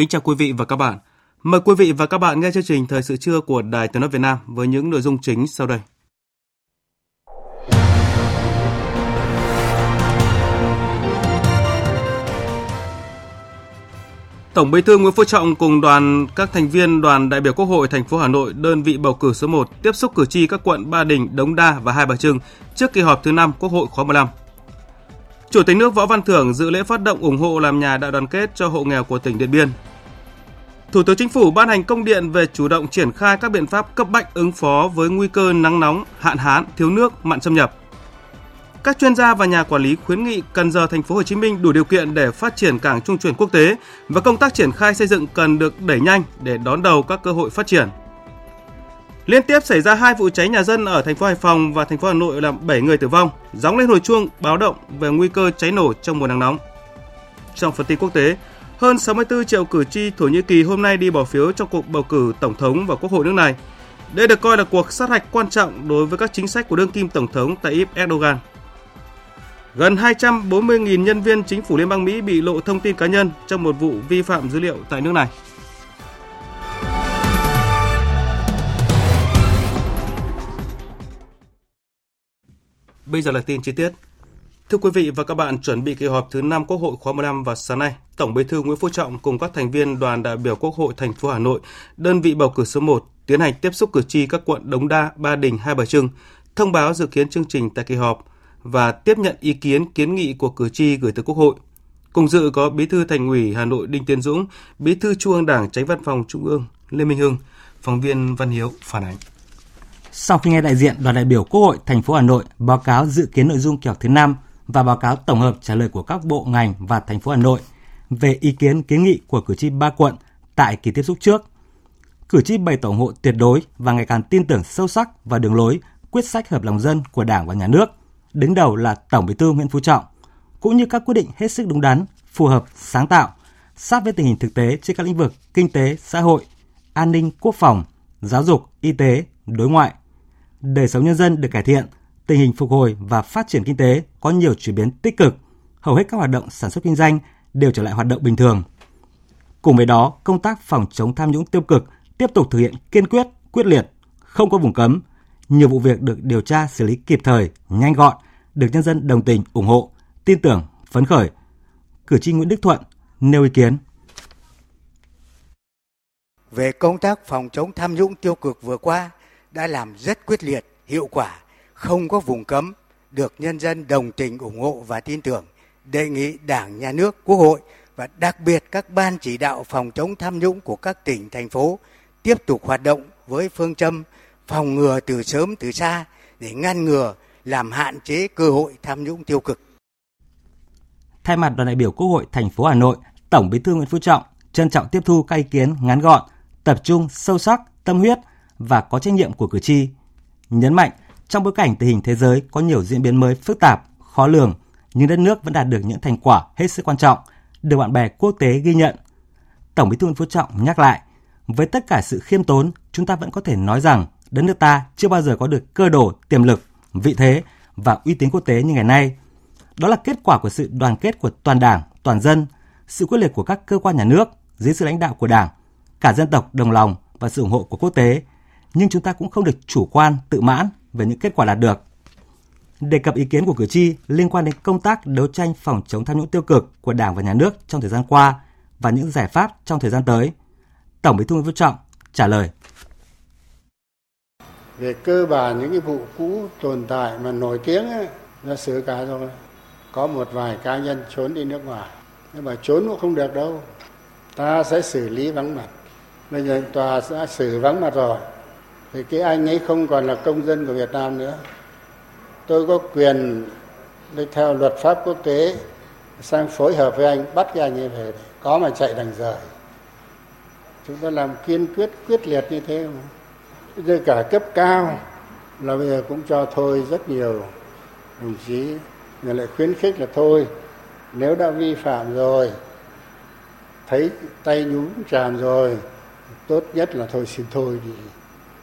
Kính chào quý vị và các bạn. Mời quý vị và các bạn nghe chương trình Thời sự trưa của Đài Tiếng nói Việt Nam với những nội dung chính sau đây. Tổng Bí thư Nguyễn Phú Trọng cùng đoàn các thành viên đoàn đại biểu Quốc hội thành phố Hà Nội, đơn vị bầu cử số 1 tiếp xúc cử tri các quận Ba Đình, Đống Đa và Hai Bà Trưng trước kỳ họp thứ 5 Quốc hội khóa 15. Chủ tịch nước Võ Văn Thưởng dự lễ phát động ủng hộ làm nhà đại đoàn kết cho hộ nghèo của tỉnh Điện Biên. Thủ tướng Chính phủ ban hành công điện về chủ động triển khai các biện pháp cấp bách ứng phó với nguy cơ nắng nóng, hạn hán, thiếu nước, mặn xâm nhập. Các chuyên gia và nhà quản lý khuyến nghị Cần Giờ thành phố Hồ Chí Minh đủ điều kiện để phát triển cảng trung chuyển quốc tế và công tác triển khai xây dựng cần được đẩy nhanh để đón đầu các cơ hội phát triển. Liên tiếp xảy ra hai vụ cháy nhà dân ở thành phố Hải Phòng và thành phố Hà Nội làm 7 người tử vong, gióng lên hồi chuông báo động về nguy cơ cháy nổ trong mùa nắng nóng. Trong phần tin quốc tế, hơn 64 triệu cử tri Thổ Nhĩ Kỳ hôm nay đi bỏ phiếu trong cuộc bầu cử tổng thống và quốc hội nước này. Đây được coi là cuộc sát hạch quan trọng đối với các chính sách của đương kim tổng thống Tayyip Erdogan. Gần 240.000 nhân viên chính phủ Liên bang Mỹ bị lộ thông tin cá nhân trong một vụ vi phạm dữ liệu tại nước này. Bây giờ là tin chi tiết. Thưa quý vị và các bạn, chuẩn bị kỳ họp thứ 5 Quốc hội khóa 15 vào sáng nay, Tổng Bí thư Nguyễn Phú Trọng cùng các thành viên đoàn đại biểu Quốc hội thành phố Hà Nội, đơn vị bầu cử số 1 tiến hành tiếp xúc cử tri các quận Đống Đa, Ba Đình, Hai Bà Trưng, thông báo dự kiến chương trình tại kỳ họp và tiếp nhận ý kiến kiến nghị của cử tri gửi tới Quốc hội. Cùng dự có Bí thư Thành ủy Hà Nội Đinh Tiến Dũng, Bí thư Trung ương Đảng Tránh Văn phòng Trung ương Lê Minh Hưng, phóng viên Văn Hiếu phản ánh. Sau khi nghe đại diện đoàn đại biểu Quốc hội thành phố Hà Nội báo cáo dự kiến nội dung kỳ họp thứ 5 và báo cáo tổng hợp trả lời của các bộ ngành và thành phố Hà Nội về ý kiến kiến nghị của cử tri ba quận tại kỳ tiếp xúc trước, cử tri bày tỏ ủng hộ tuyệt đối và ngày càng tin tưởng sâu sắc vào đường lối quyết sách hợp lòng dân của Đảng và Nhà nước, đứng đầu là Tổng Bí thư Nguyễn Phú Trọng, cũng như các quyết định hết sức đúng đắn, phù hợp, sáng tạo, sát với tình hình thực tế trên các lĩnh vực kinh tế, xã hội, an ninh, quốc phòng, giáo dục, y tế, đối ngoại, đời sống nhân dân được cải thiện, tình hình phục hồi và phát triển kinh tế có nhiều chuyển biến tích cực, hầu hết các hoạt động sản xuất kinh doanh đều trở lại hoạt động bình thường. Cùng với đó, công tác phòng chống tham nhũng tiêu cực tiếp tục thực hiện kiên quyết, quyết liệt, không có vùng cấm. Nhiều vụ việc được điều tra xử lý kịp thời, nhanh gọn, được nhân dân đồng tình, ủng hộ, tin tưởng, phấn khởi. Cử tri Nguyễn Đức Thuận nêu ý kiến. Về công tác phòng chống tham nhũng tiêu cực vừa qua, đã làm rất quyết liệt, hiệu quả, không có vùng cấm, được nhân dân đồng tình ủng hộ và tin tưởng. Đề nghị Đảng, Nhà nước, Quốc hội và đặc biệt các ban chỉ đạo phòng chống tham nhũng của các tỉnh, thành phố tiếp tục hoạt động với phương châm phòng ngừa từ sớm từ xa để ngăn ngừa, làm hạn chế cơ hội tham nhũng tiêu cực. Thay mặt đoàn đại biểu Quốc hội thành phố Hà Nội, Tổng Bí thư Nguyễn Phú Trọng trân trọng tiếp thu các ý kiến ngắn gọn, tập trung, sâu sắc, tâm huyết và có trách nhiệm của cử tri. Nhấn mạnh, trong bối cảnh tình hình thế giới có nhiều diễn biến mới phức tạp, khó lường, nhưng đất nước vẫn đạt được những thành quả hết sức quan trọng, được bạn bè quốc tế ghi nhận. Tổng Bí thư Nguyễn Phú Trọng nhắc lại, với tất cả sự khiêm tốn, chúng ta vẫn có thể nói rằng đất nước ta chưa bao giờ có được cơ đồ, tiềm lực, vị thế và uy tín quốc tế như ngày nay. Đó là kết quả của sự đoàn kết của toàn Đảng, toàn dân, sự quyết liệt của các cơ quan nhà nước dưới sự lãnh đạo của Đảng, cả dân tộc đồng lòng và sự ủng hộ của quốc tế nhưng chúng ta cũng không được chủ quan, tự mãn về những kết quả đạt được. Đề cập ý kiến của cử tri liên quan đến công tác đấu tranh phòng chống tham nhũng tiêu cực của Đảng và Nhà nước trong thời gian qua và những giải pháp trong thời gian tới, Tổng Bí thư Nguyễn Phú Trọng trả lời. Về cơ bản những cái vụ cũ tồn tại mà nổi tiếng ấy, là sửa cả rồi. có một vài cá nhân trốn đi nước ngoài nhưng mà trốn cũng không được đâu ta sẽ xử lý vắng mặt bây giờ tòa đã xử vắng mặt rồi thì cái anh ấy không còn là công dân của Việt Nam nữa. Tôi có quyền theo luật pháp quốc tế, sang phối hợp với anh, bắt cái anh ấy về có mà chạy đằng rời. Chúng ta làm kiên quyết quyết liệt như thế mà. Rồi cả cấp cao là bây giờ cũng cho thôi rất nhiều. Đồng chí người lại khuyến khích là thôi, nếu đã vi phạm rồi, thấy tay nhúng tràn rồi, tốt nhất là thôi xin thôi đi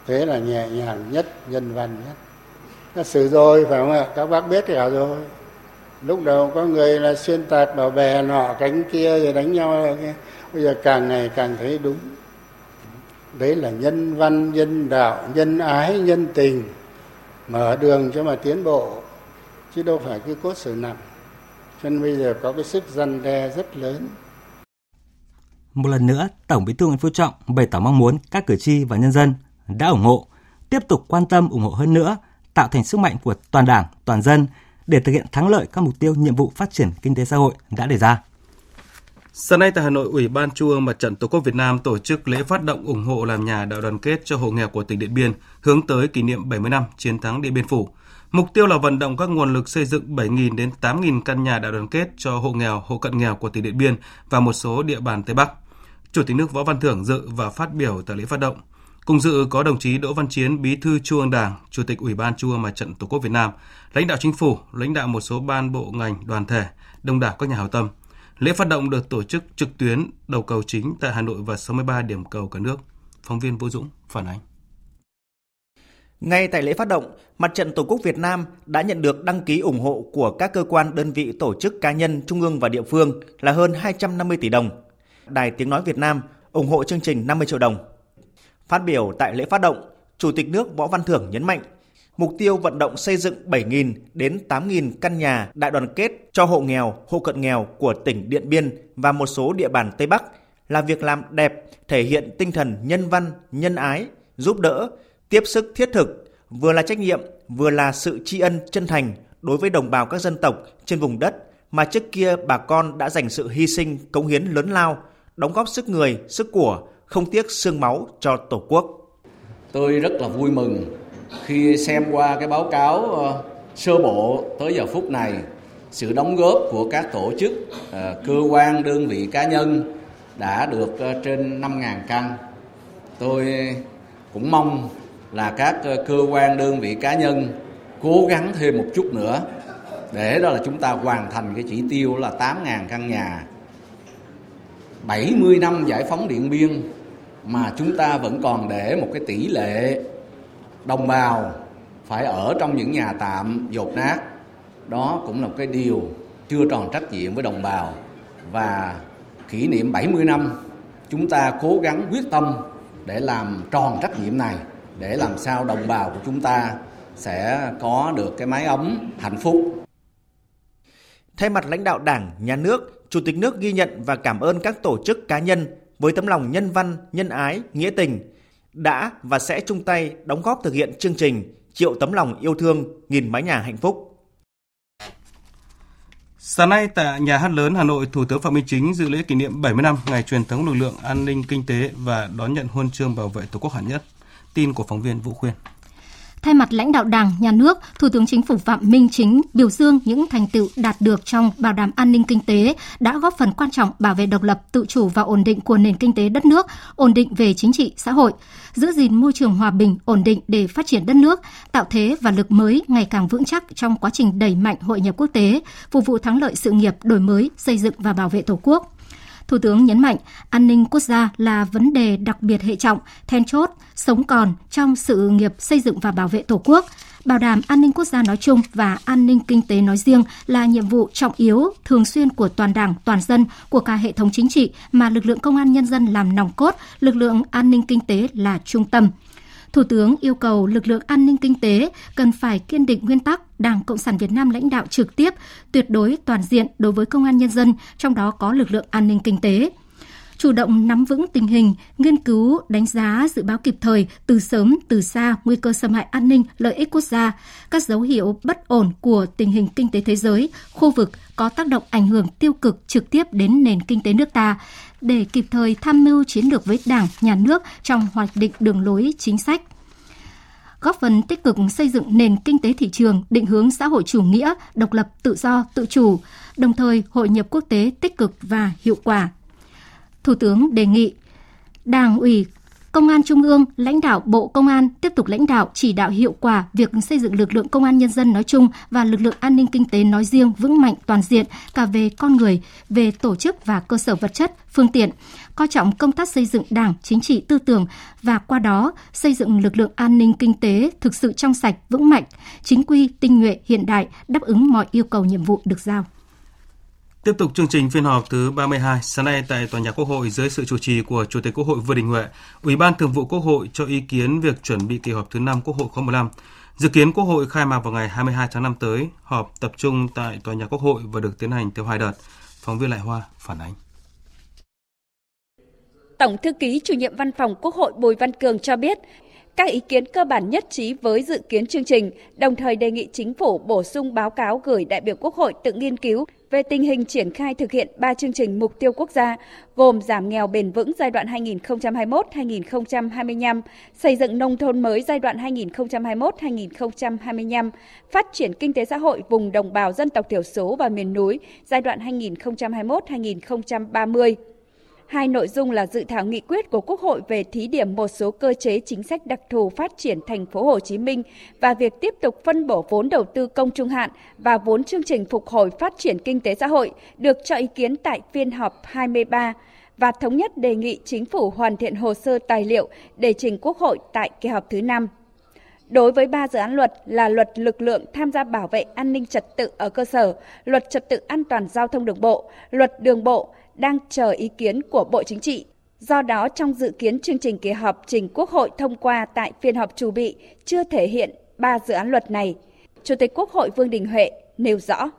thế là nhẹ nhàng nhất nhân văn nhất. Nó xử rồi phải không ạ? Các bác biết cả rồi. Lúc đầu có người là xuyên tạc bảo bè nọ cánh kia rồi đánh nhau bây giờ càng ngày càng thấy đúng. Đấy là nhân văn nhân đạo nhân ái nhân tình. Mở đường cho mà tiến bộ chứ đâu phải cứ cốt xử nặng. Cho nên bây giờ có cái sức răn đe rất lớn. Một lần nữa, Tổng Bí thư Nguyễn Phú Trọng bày tỏ mong muốn các cử tri và nhân dân đã ủng hộ, tiếp tục quan tâm ủng hộ hơn nữa, tạo thành sức mạnh của toàn Đảng, toàn dân để thực hiện thắng lợi các mục tiêu nhiệm vụ phát triển kinh tế xã hội đã đề ra. Sáng nay tại Hà Nội, Ủy ban Trung ương Mặt trận Tổ quốc Việt Nam tổ chức lễ phát động ủng hộ làm nhà đại đoàn kết cho hộ nghèo của tỉnh Điện Biên, hướng tới kỷ niệm 70 năm chiến thắng Điện Biên Phủ. Mục tiêu là vận động các nguồn lực xây dựng 7.000 đến 8.000 căn nhà đại đoàn kết cho hộ nghèo, hộ cận nghèo của tỉnh Điện Biên và một số địa bàn Tây Bắc. Chủ tịch nước Võ Văn Thưởng dự và phát biểu tại lễ phát động. Cùng dự có đồng chí Đỗ Văn Chiến, Bí thư Trung ương Đảng, Chủ tịch Ủy ban Trung ương Mặt trận Tổ quốc Việt Nam, lãnh đạo chính phủ, lãnh đạo một số ban bộ ngành, đoàn thể, đông đảo các nhà hảo tâm. Lễ phát động được tổ chức trực tuyến đầu cầu chính tại Hà Nội và 63 điểm cầu cả nước. Phóng viên Vũ Dũng phản ánh. Ngay tại lễ phát động, Mặt trận Tổ quốc Việt Nam đã nhận được đăng ký ủng hộ của các cơ quan đơn vị tổ chức cá nhân trung ương và địa phương là hơn 250 tỷ đồng. Đài Tiếng Nói Việt Nam ủng hộ chương trình 50 triệu đồng. Phát biểu tại lễ phát động, Chủ tịch nước Võ Văn Thưởng nhấn mạnh, mục tiêu vận động xây dựng 7.000 đến 8.000 căn nhà đại đoàn kết cho hộ nghèo, hộ cận nghèo của tỉnh Điện Biên và một số địa bàn Tây Bắc là việc làm đẹp, thể hiện tinh thần nhân văn, nhân ái, giúp đỡ, tiếp sức thiết thực, vừa là trách nhiệm, vừa là sự tri ân chân thành đối với đồng bào các dân tộc trên vùng đất mà trước kia bà con đã dành sự hy sinh, cống hiến lớn lao, đóng góp sức người, sức của, không tiếc xương máu cho Tổ quốc. Tôi rất là vui mừng khi xem qua cái báo cáo ờ, sơ bộ tới giờ phút này sự đóng góp của các tổ chức, ờ, cơ quan, đơn vị cá nhân đã được ờ, trên 5.000 căn. Tôi cũng mong là các cơ quan, đơn vị cá nhân cố gắng thêm một chút nữa để đó là chúng ta hoàn thành cái chỉ tiêu là 8.000 căn nhà 70 năm giải phóng Điện Biên mà chúng ta vẫn còn để một cái tỷ lệ đồng bào phải ở trong những nhà tạm dột nát. Đó cũng là một cái điều chưa tròn trách nhiệm với đồng bào. Và kỷ niệm 70 năm chúng ta cố gắng quyết tâm để làm tròn trách nhiệm này để làm sao đồng bào của chúng ta sẽ có được cái mái ấm hạnh phúc. Thay mặt lãnh đạo Đảng, Nhà nước, Chủ tịch nước ghi nhận và cảm ơn các tổ chức cá nhân với tấm lòng nhân văn, nhân ái, nghĩa tình đã và sẽ chung tay đóng góp thực hiện chương trình Triệu tấm lòng yêu thương, nghìn mái nhà hạnh phúc. Sáng nay tại Nhà hát lớn Hà Nội, Thủ tướng Phạm Minh Chính dự lễ kỷ niệm 70 năm ngày truyền thống lực lượng an ninh kinh tế và đón nhận huân chương bảo vệ Tổ quốc hạng nhất. Tin của phóng viên Vũ Khuyên. Thay mặt lãnh đạo Đảng, Nhà nước, Thủ tướng Chính phủ Phạm Minh Chính biểu dương những thành tựu đạt được trong bảo đảm an ninh kinh tế đã góp phần quan trọng bảo vệ độc lập, tự chủ và ổn định của nền kinh tế đất nước, ổn định về chính trị, xã hội, giữ gìn môi trường hòa bình, ổn định để phát triển đất nước, tạo thế và lực mới ngày càng vững chắc trong quá trình đẩy mạnh hội nhập quốc tế, phục vụ thắng lợi sự nghiệp đổi mới, xây dựng và bảo vệ Tổ quốc. Thủ tướng nhấn mạnh an ninh quốc gia là vấn đề đặc biệt hệ trọng, then chốt, sống còn trong sự nghiệp xây dựng và bảo vệ Tổ quốc. Bảo đảm an ninh quốc gia nói chung và an ninh kinh tế nói riêng là nhiệm vụ trọng yếu, thường xuyên của toàn Đảng, toàn dân, của cả hệ thống chính trị mà lực lượng công an nhân dân làm nòng cốt, lực lượng an ninh kinh tế là trung tâm. Thủ tướng yêu cầu lực lượng an ninh kinh tế cần phải kiên định nguyên tắc Đảng Cộng sản Việt Nam lãnh đạo trực tiếp, tuyệt đối toàn diện đối với công an nhân dân, trong đó có lực lượng an ninh kinh tế. chủ động nắm vững tình hình, nghiên cứu, đánh giá, dự báo kịp thời, từ sớm, từ xa, nguy cơ xâm hại an ninh, lợi ích quốc gia, các dấu hiệu bất ổn của tình hình kinh tế thế giới, khu vực có tác động ảnh hưởng tiêu cực trực tiếp đến nền kinh tế nước ta, để kịp thời tham mưu chiến lược với Đảng, Nhà nước trong hoạch định đường lối chính sách góp phần tích cực xây dựng nền kinh tế thị trường định hướng xã hội chủ nghĩa, độc lập, tự do, tự chủ, đồng thời hội nhập quốc tế tích cực và hiệu quả. Thủ tướng đề nghị Đảng ủy, Công an Trung ương, lãnh đạo Bộ Công an tiếp tục lãnh đạo chỉ đạo hiệu quả việc xây dựng lực lượng công an nhân dân nói chung và lực lượng an ninh kinh tế nói riêng vững mạnh toàn diện cả về con người, về tổ chức và cơ sở vật chất, phương tiện, coi trọng công tác xây dựng đảng, chính trị tư tưởng và qua đó xây dựng lực lượng an ninh kinh tế thực sự trong sạch, vững mạnh, chính quy, tinh nhuệ, hiện đại, đáp ứng mọi yêu cầu nhiệm vụ được giao. Tiếp tục chương trình phiên họp thứ 32, sáng nay tại Tòa nhà Quốc hội dưới sự chủ trì của Chủ tịch Quốc hội Vương Đình Huệ, Ủy ban Thường vụ Quốc hội cho ý kiến việc chuẩn bị kỳ họp thứ 5 Quốc hội khóa 15. Dự kiến Quốc hội khai mạc vào ngày 22 tháng 5 tới, họp tập trung tại Tòa nhà Quốc hội và được tiến hành theo hai đợt. Phóng viên Lại Hoa phản ánh. Tổng thư ký chủ nhiệm văn phòng Quốc hội Bùi Văn Cường cho biết, các ý kiến cơ bản nhất trí với dự kiến chương trình, đồng thời đề nghị chính phủ bổ sung báo cáo gửi đại biểu Quốc hội tự nghiên cứu về tình hình triển khai thực hiện 3 chương trình mục tiêu quốc gia, gồm giảm nghèo bền vững giai đoạn 2021-2025, xây dựng nông thôn mới giai đoạn 2021-2025, phát triển kinh tế xã hội vùng đồng bào dân tộc thiểu số và miền núi giai đoạn 2021-2030. Hai nội dung là dự thảo nghị quyết của Quốc hội về thí điểm một số cơ chế chính sách đặc thù phát triển thành phố Hồ Chí Minh và việc tiếp tục phân bổ vốn đầu tư công trung hạn và vốn chương trình phục hồi phát triển kinh tế xã hội được cho ý kiến tại phiên họp 23 và thống nhất đề nghị chính phủ hoàn thiện hồ sơ tài liệu để trình Quốc hội tại kỳ họp thứ 5. Đối với ba dự án luật là luật lực lượng tham gia bảo vệ an ninh trật tự ở cơ sở, luật trật tự an toàn giao thông đường bộ, luật đường bộ đang chờ ý kiến của Bộ Chính trị. Do đó, trong dự kiến chương trình kỳ họp trình Quốc hội thông qua tại phiên họp chủ bị chưa thể hiện ba dự án luật này. Chủ tịch Quốc hội Vương Đình Huệ nêu rõ.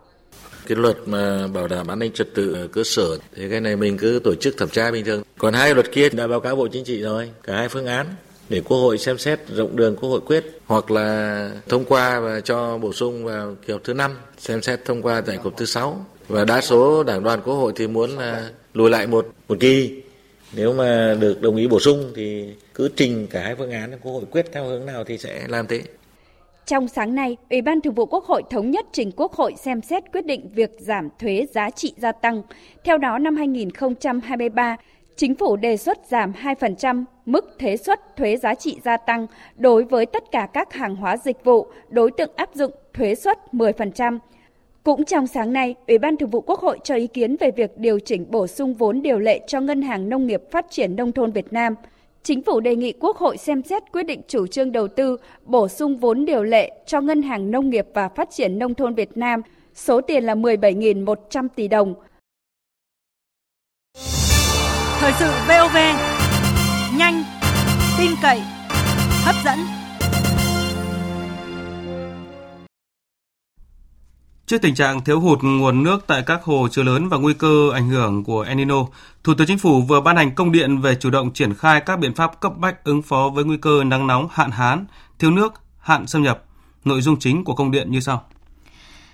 Cái luật mà bảo đảm an ninh trật tự ở cơ sở thì cái này mình cứ tổ chức thẩm tra bình thường. Còn hai luật kia đã báo cáo Bộ Chính trị rồi, cả hai phương án để Quốc hội xem xét rộng đường Quốc hội quyết hoặc là thông qua và cho bổ sung vào kỳ họp thứ năm xem xét thông qua tại kỳ họp thứ sáu và đa số đảng đoàn quốc hội thì muốn là lùi lại một một kỳ nếu mà được đồng ý bổ sung thì cứ trình cả hai phương án quốc hội quyết theo hướng nào thì sẽ làm thế trong sáng nay, Ủy ban Thường vụ Quốc hội thống nhất trình Quốc hội xem xét quyết định việc giảm thuế giá trị gia tăng. Theo đó, năm 2023, Chính phủ đề xuất giảm 2% mức thuế suất thuế giá trị gia tăng đối với tất cả các hàng hóa dịch vụ, đối tượng áp dụng thuế suất 10%. Cũng trong sáng nay, Ủy ban Thường vụ Quốc hội cho ý kiến về việc điều chỉnh bổ sung vốn điều lệ cho Ngân hàng Nông nghiệp Phát triển Nông thôn Việt Nam. Chính phủ đề nghị Quốc hội xem xét quyết định chủ trương đầu tư bổ sung vốn điều lệ cho Ngân hàng Nông nghiệp và Phát triển Nông thôn Việt Nam, số tiền là 17.100 tỷ đồng. Thời sự VOV, nhanh, tin cậy, hấp dẫn. Trước tình trạng thiếu hụt nguồn nước tại các hồ chứa lớn và nguy cơ ảnh hưởng của El Nino, Thủ tướng Chính phủ vừa ban hành công điện về chủ động triển khai các biện pháp cấp bách ứng phó với nguy cơ nắng nóng, hạn hán, thiếu nước, hạn xâm nhập. Nội dung chính của công điện như sau.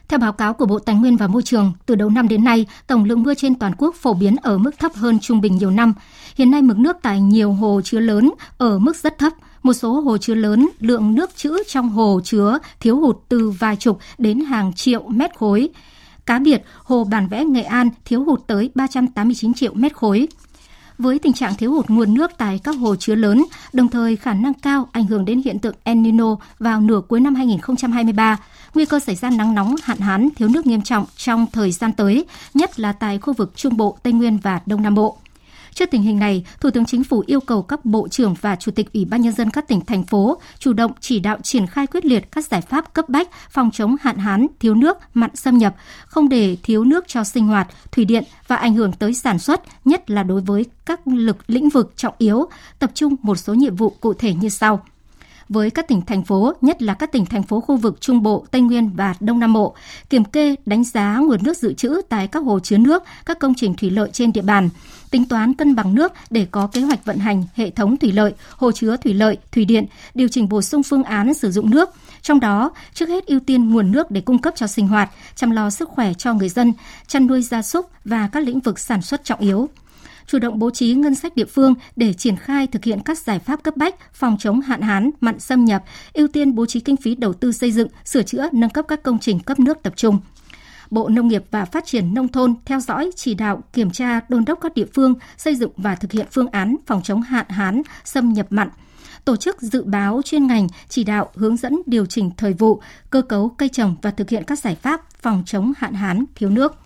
Theo báo cáo của Bộ Tài nguyên và Môi trường, từ đầu năm đến nay, tổng lượng mưa trên toàn quốc phổ biến ở mức thấp hơn trung bình nhiều năm. Hiện nay mực nước tại nhiều hồ chứa lớn ở mức rất thấp. Một số hồ chứa lớn, lượng nước trữ trong hồ chứa thiếu hụt từ vài chục đến hàng triệu mét khối. Cá biệt, hồ Bản Vẽ Nghệ An thiếu hụt tới 389 triệu mét khối với tình trạng thiếu hụt nguồn nước tại các hồ chứa lớn, đồng thời khả năng cao ảnh hưởng đến hiện tượng El Nino vào nửa cuối năm 2023, nguy cơ xảy ra nắng nóng, hạn hán, thiếu nước nghiêm trọng trong thời gian tới, nhất là tại khu vực Trung Bộ, Tây Nguyên và Đông Nam Bộ. Trước tình hình này, Thủ tướng Chính phủ yêu cầu các bộ trưởng và chủ tịch Ủy ban nhân dân các tỉnh thành phố chủ động chỉ đạo triển khai quyết liệt các giải pháp cấp bách phòng chống hạn hán, thiếu nước, mặn xâm nhập, không để thiếu nước cho sinh hoạt, thủy điện và ảnh hưởng tới sản xuất, nhất là đối với các lực lĩnh vực trọng yếu, tập trung một số nhiệm vụ cụ thể như sau với các tỉnh thành phố, nhất là các tỉnh thành phố khu vực Trung Bộ, Tây Nguyên và Đông Nam Bộ, kiểm kê, đánh giá nguồn nước dự trữ tại các hồ chứa nước, các công trình thủy lợi trên địa bàn, tính toán cân bằng nước để có kế hoạch vận hành hệ thống thủy lợi, hồ chứa thủy lợi, thủy điện, điều chỉnh bổ sung phương án sử dụng nước, trong đó, trước hết ưu tiên nguồn nước để cung cấp cho sinh hoạt, chăm lo sức khỏe cho người dân, chăn nuôi gia súc và các lĩnh vực sản xuất trọng yếu chủ động bố trí ngân sách địa phương để triển khai thực hiện các giải pháp cấp bách phòng chống hạn hán, mặn xâm nhập, ưu tiên bố trí kinh phí đầu tư xây dựng, sửa chữa, nâng cấp các công trình cấp nước tập trung. Bộ Nông nghiệp và Phát triển Nông thôn theo dõi, chỉ đạo, kiểm tra, đôn đốc các địa phương xây dựng và thực hiện phương án phòng chống hạn hán, xâm nhập mặn, tổ chức dự báo chuyên ngành, chỉ đạo hướng dẫn điều chỉnh thời vụ, cơ cấu cây trồng và thực hiện các giải pháp phòng chống hạn hán, thiếu nước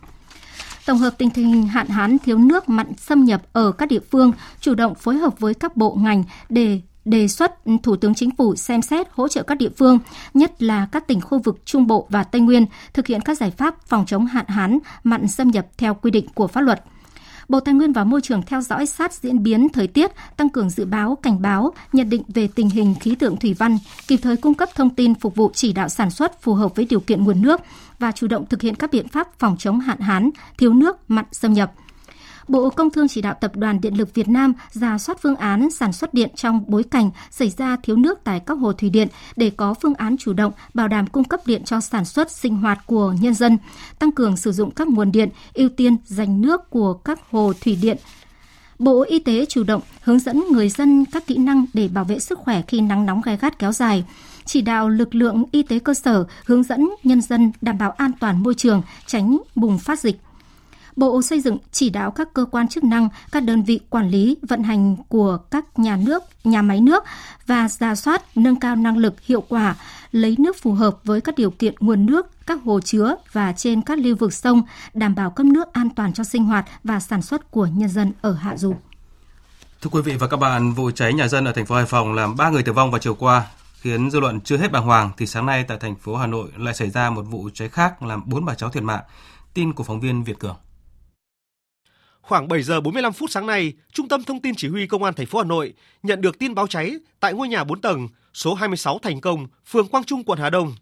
tổng hợp tình hình hạn hán thiếu nước mặn xâm nhập ở các địa phương, chủ động phối hợp với các bộ ngành để đề xuất Thủ tướng Chính phủ xem xét hỗ trợ các địa phương, nhất là các tỉnh khu vực Trung Bộ và Tây Nguyên, thực hiện các giải pháp phòng chống hạn hán, mặn xâm nhập theo quy định của pháp luật. Bộ Tài nguyên và Môi trường theo dõi sát diễn biến thời tiết, tăng cường dự báo, cảnh báo, nhận định về tình hình khí tượng thủy văn, kịp thời cung cấp thông tin phục vụ chỉ đạo sản xuất phù hợp với điều kiện nguồn nước và chủ động thực hiện các biện pháp phòng chống hạn hán, thiếu nước, mặn xâm nhập – Bộ Công Thương chỉ đạo Tập đoàn Điện lực Việt Nam ra soát phương án sản xuất điện trong bối cảnh xảy ra thiếu nước tại các hồ thủy điện để có phương án chủ động bảo đảm cung cấp điện cho sản xuất sinh hoạt của nhân dân, tăng cường sử dụng các nguồn điện, ưu tiên dành nước của các hồ thủy điện Bộ Y tế chủ động hướng dẫn người dân các kỹ năng để bảo vệ sức khỏe khi nắng nóng gai gắt kéo dài, chỉ đạo lực lượng y tế cơ sở hướng dẫn nhân dân đảm bảo an toàn môi trường, tránh bùng phát dịch. Bộ Xây dựng chỉ đạo các cơ quan chức năng, các đơn vị quản lý vận hành của các nhà nước, nhà máy nước và ra soát nâng cao năng lực hiệu quả, lấy nước phù hợp với các điều kiện nguồn nước, các hồ chứa và trên các lưu vực sông, đảm bảo cấp nước an toàn cho sinh hoạt và sản xuất của nhân dân ở hạ du. Thưa quý vị và các bạn, vụ cháy nhà dân ở thành phố Hải Phòng làm 3 người tử vong vào chiều qua, khiến dư luận chưa hết bàng hoàng thì sáng nay tại thành phố Hà Nội lại xảy ra một vụ cháy khác làm 4 bà cháu thiệt mạng. Tin của phóng viên Việt Cường. Khoảng 7 giờ 45 phút sáng nay, Trung tâm Thông tin Chỉ huy Công an thành phố Hà Nội nhận được tin báo cháy tại ngôi nhà 4 tầng số 26 Thành Công, phường Quang Trung, quận Hà Đông.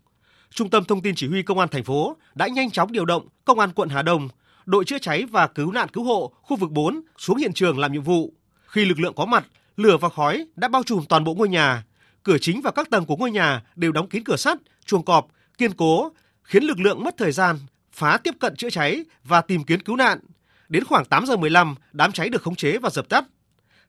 Trung tâm Thông tin Chỉ huy Công an thành phố đã nhanh chóng điều động Công an quận Hà Đông, đội chữa cháy và cứu nạn cứu hộ khu vực 4 xuống hiện trường làm nhiệm vụ. Khi lực lượng có mặt, lửa và khói đã bao trùm toàn bộ ngôi nhà. Cửa chính và các tầng của ngôi nhà đều đóng kín cửa sắt, chuồng cọp, kiên cố, khiến lực lượng mất thời gian phá tiếp cận chữa cháy và tìm kiếm cứu nạn. Đến khoảng 8 giờ 15, đám cháy được khống chế và dập tắt.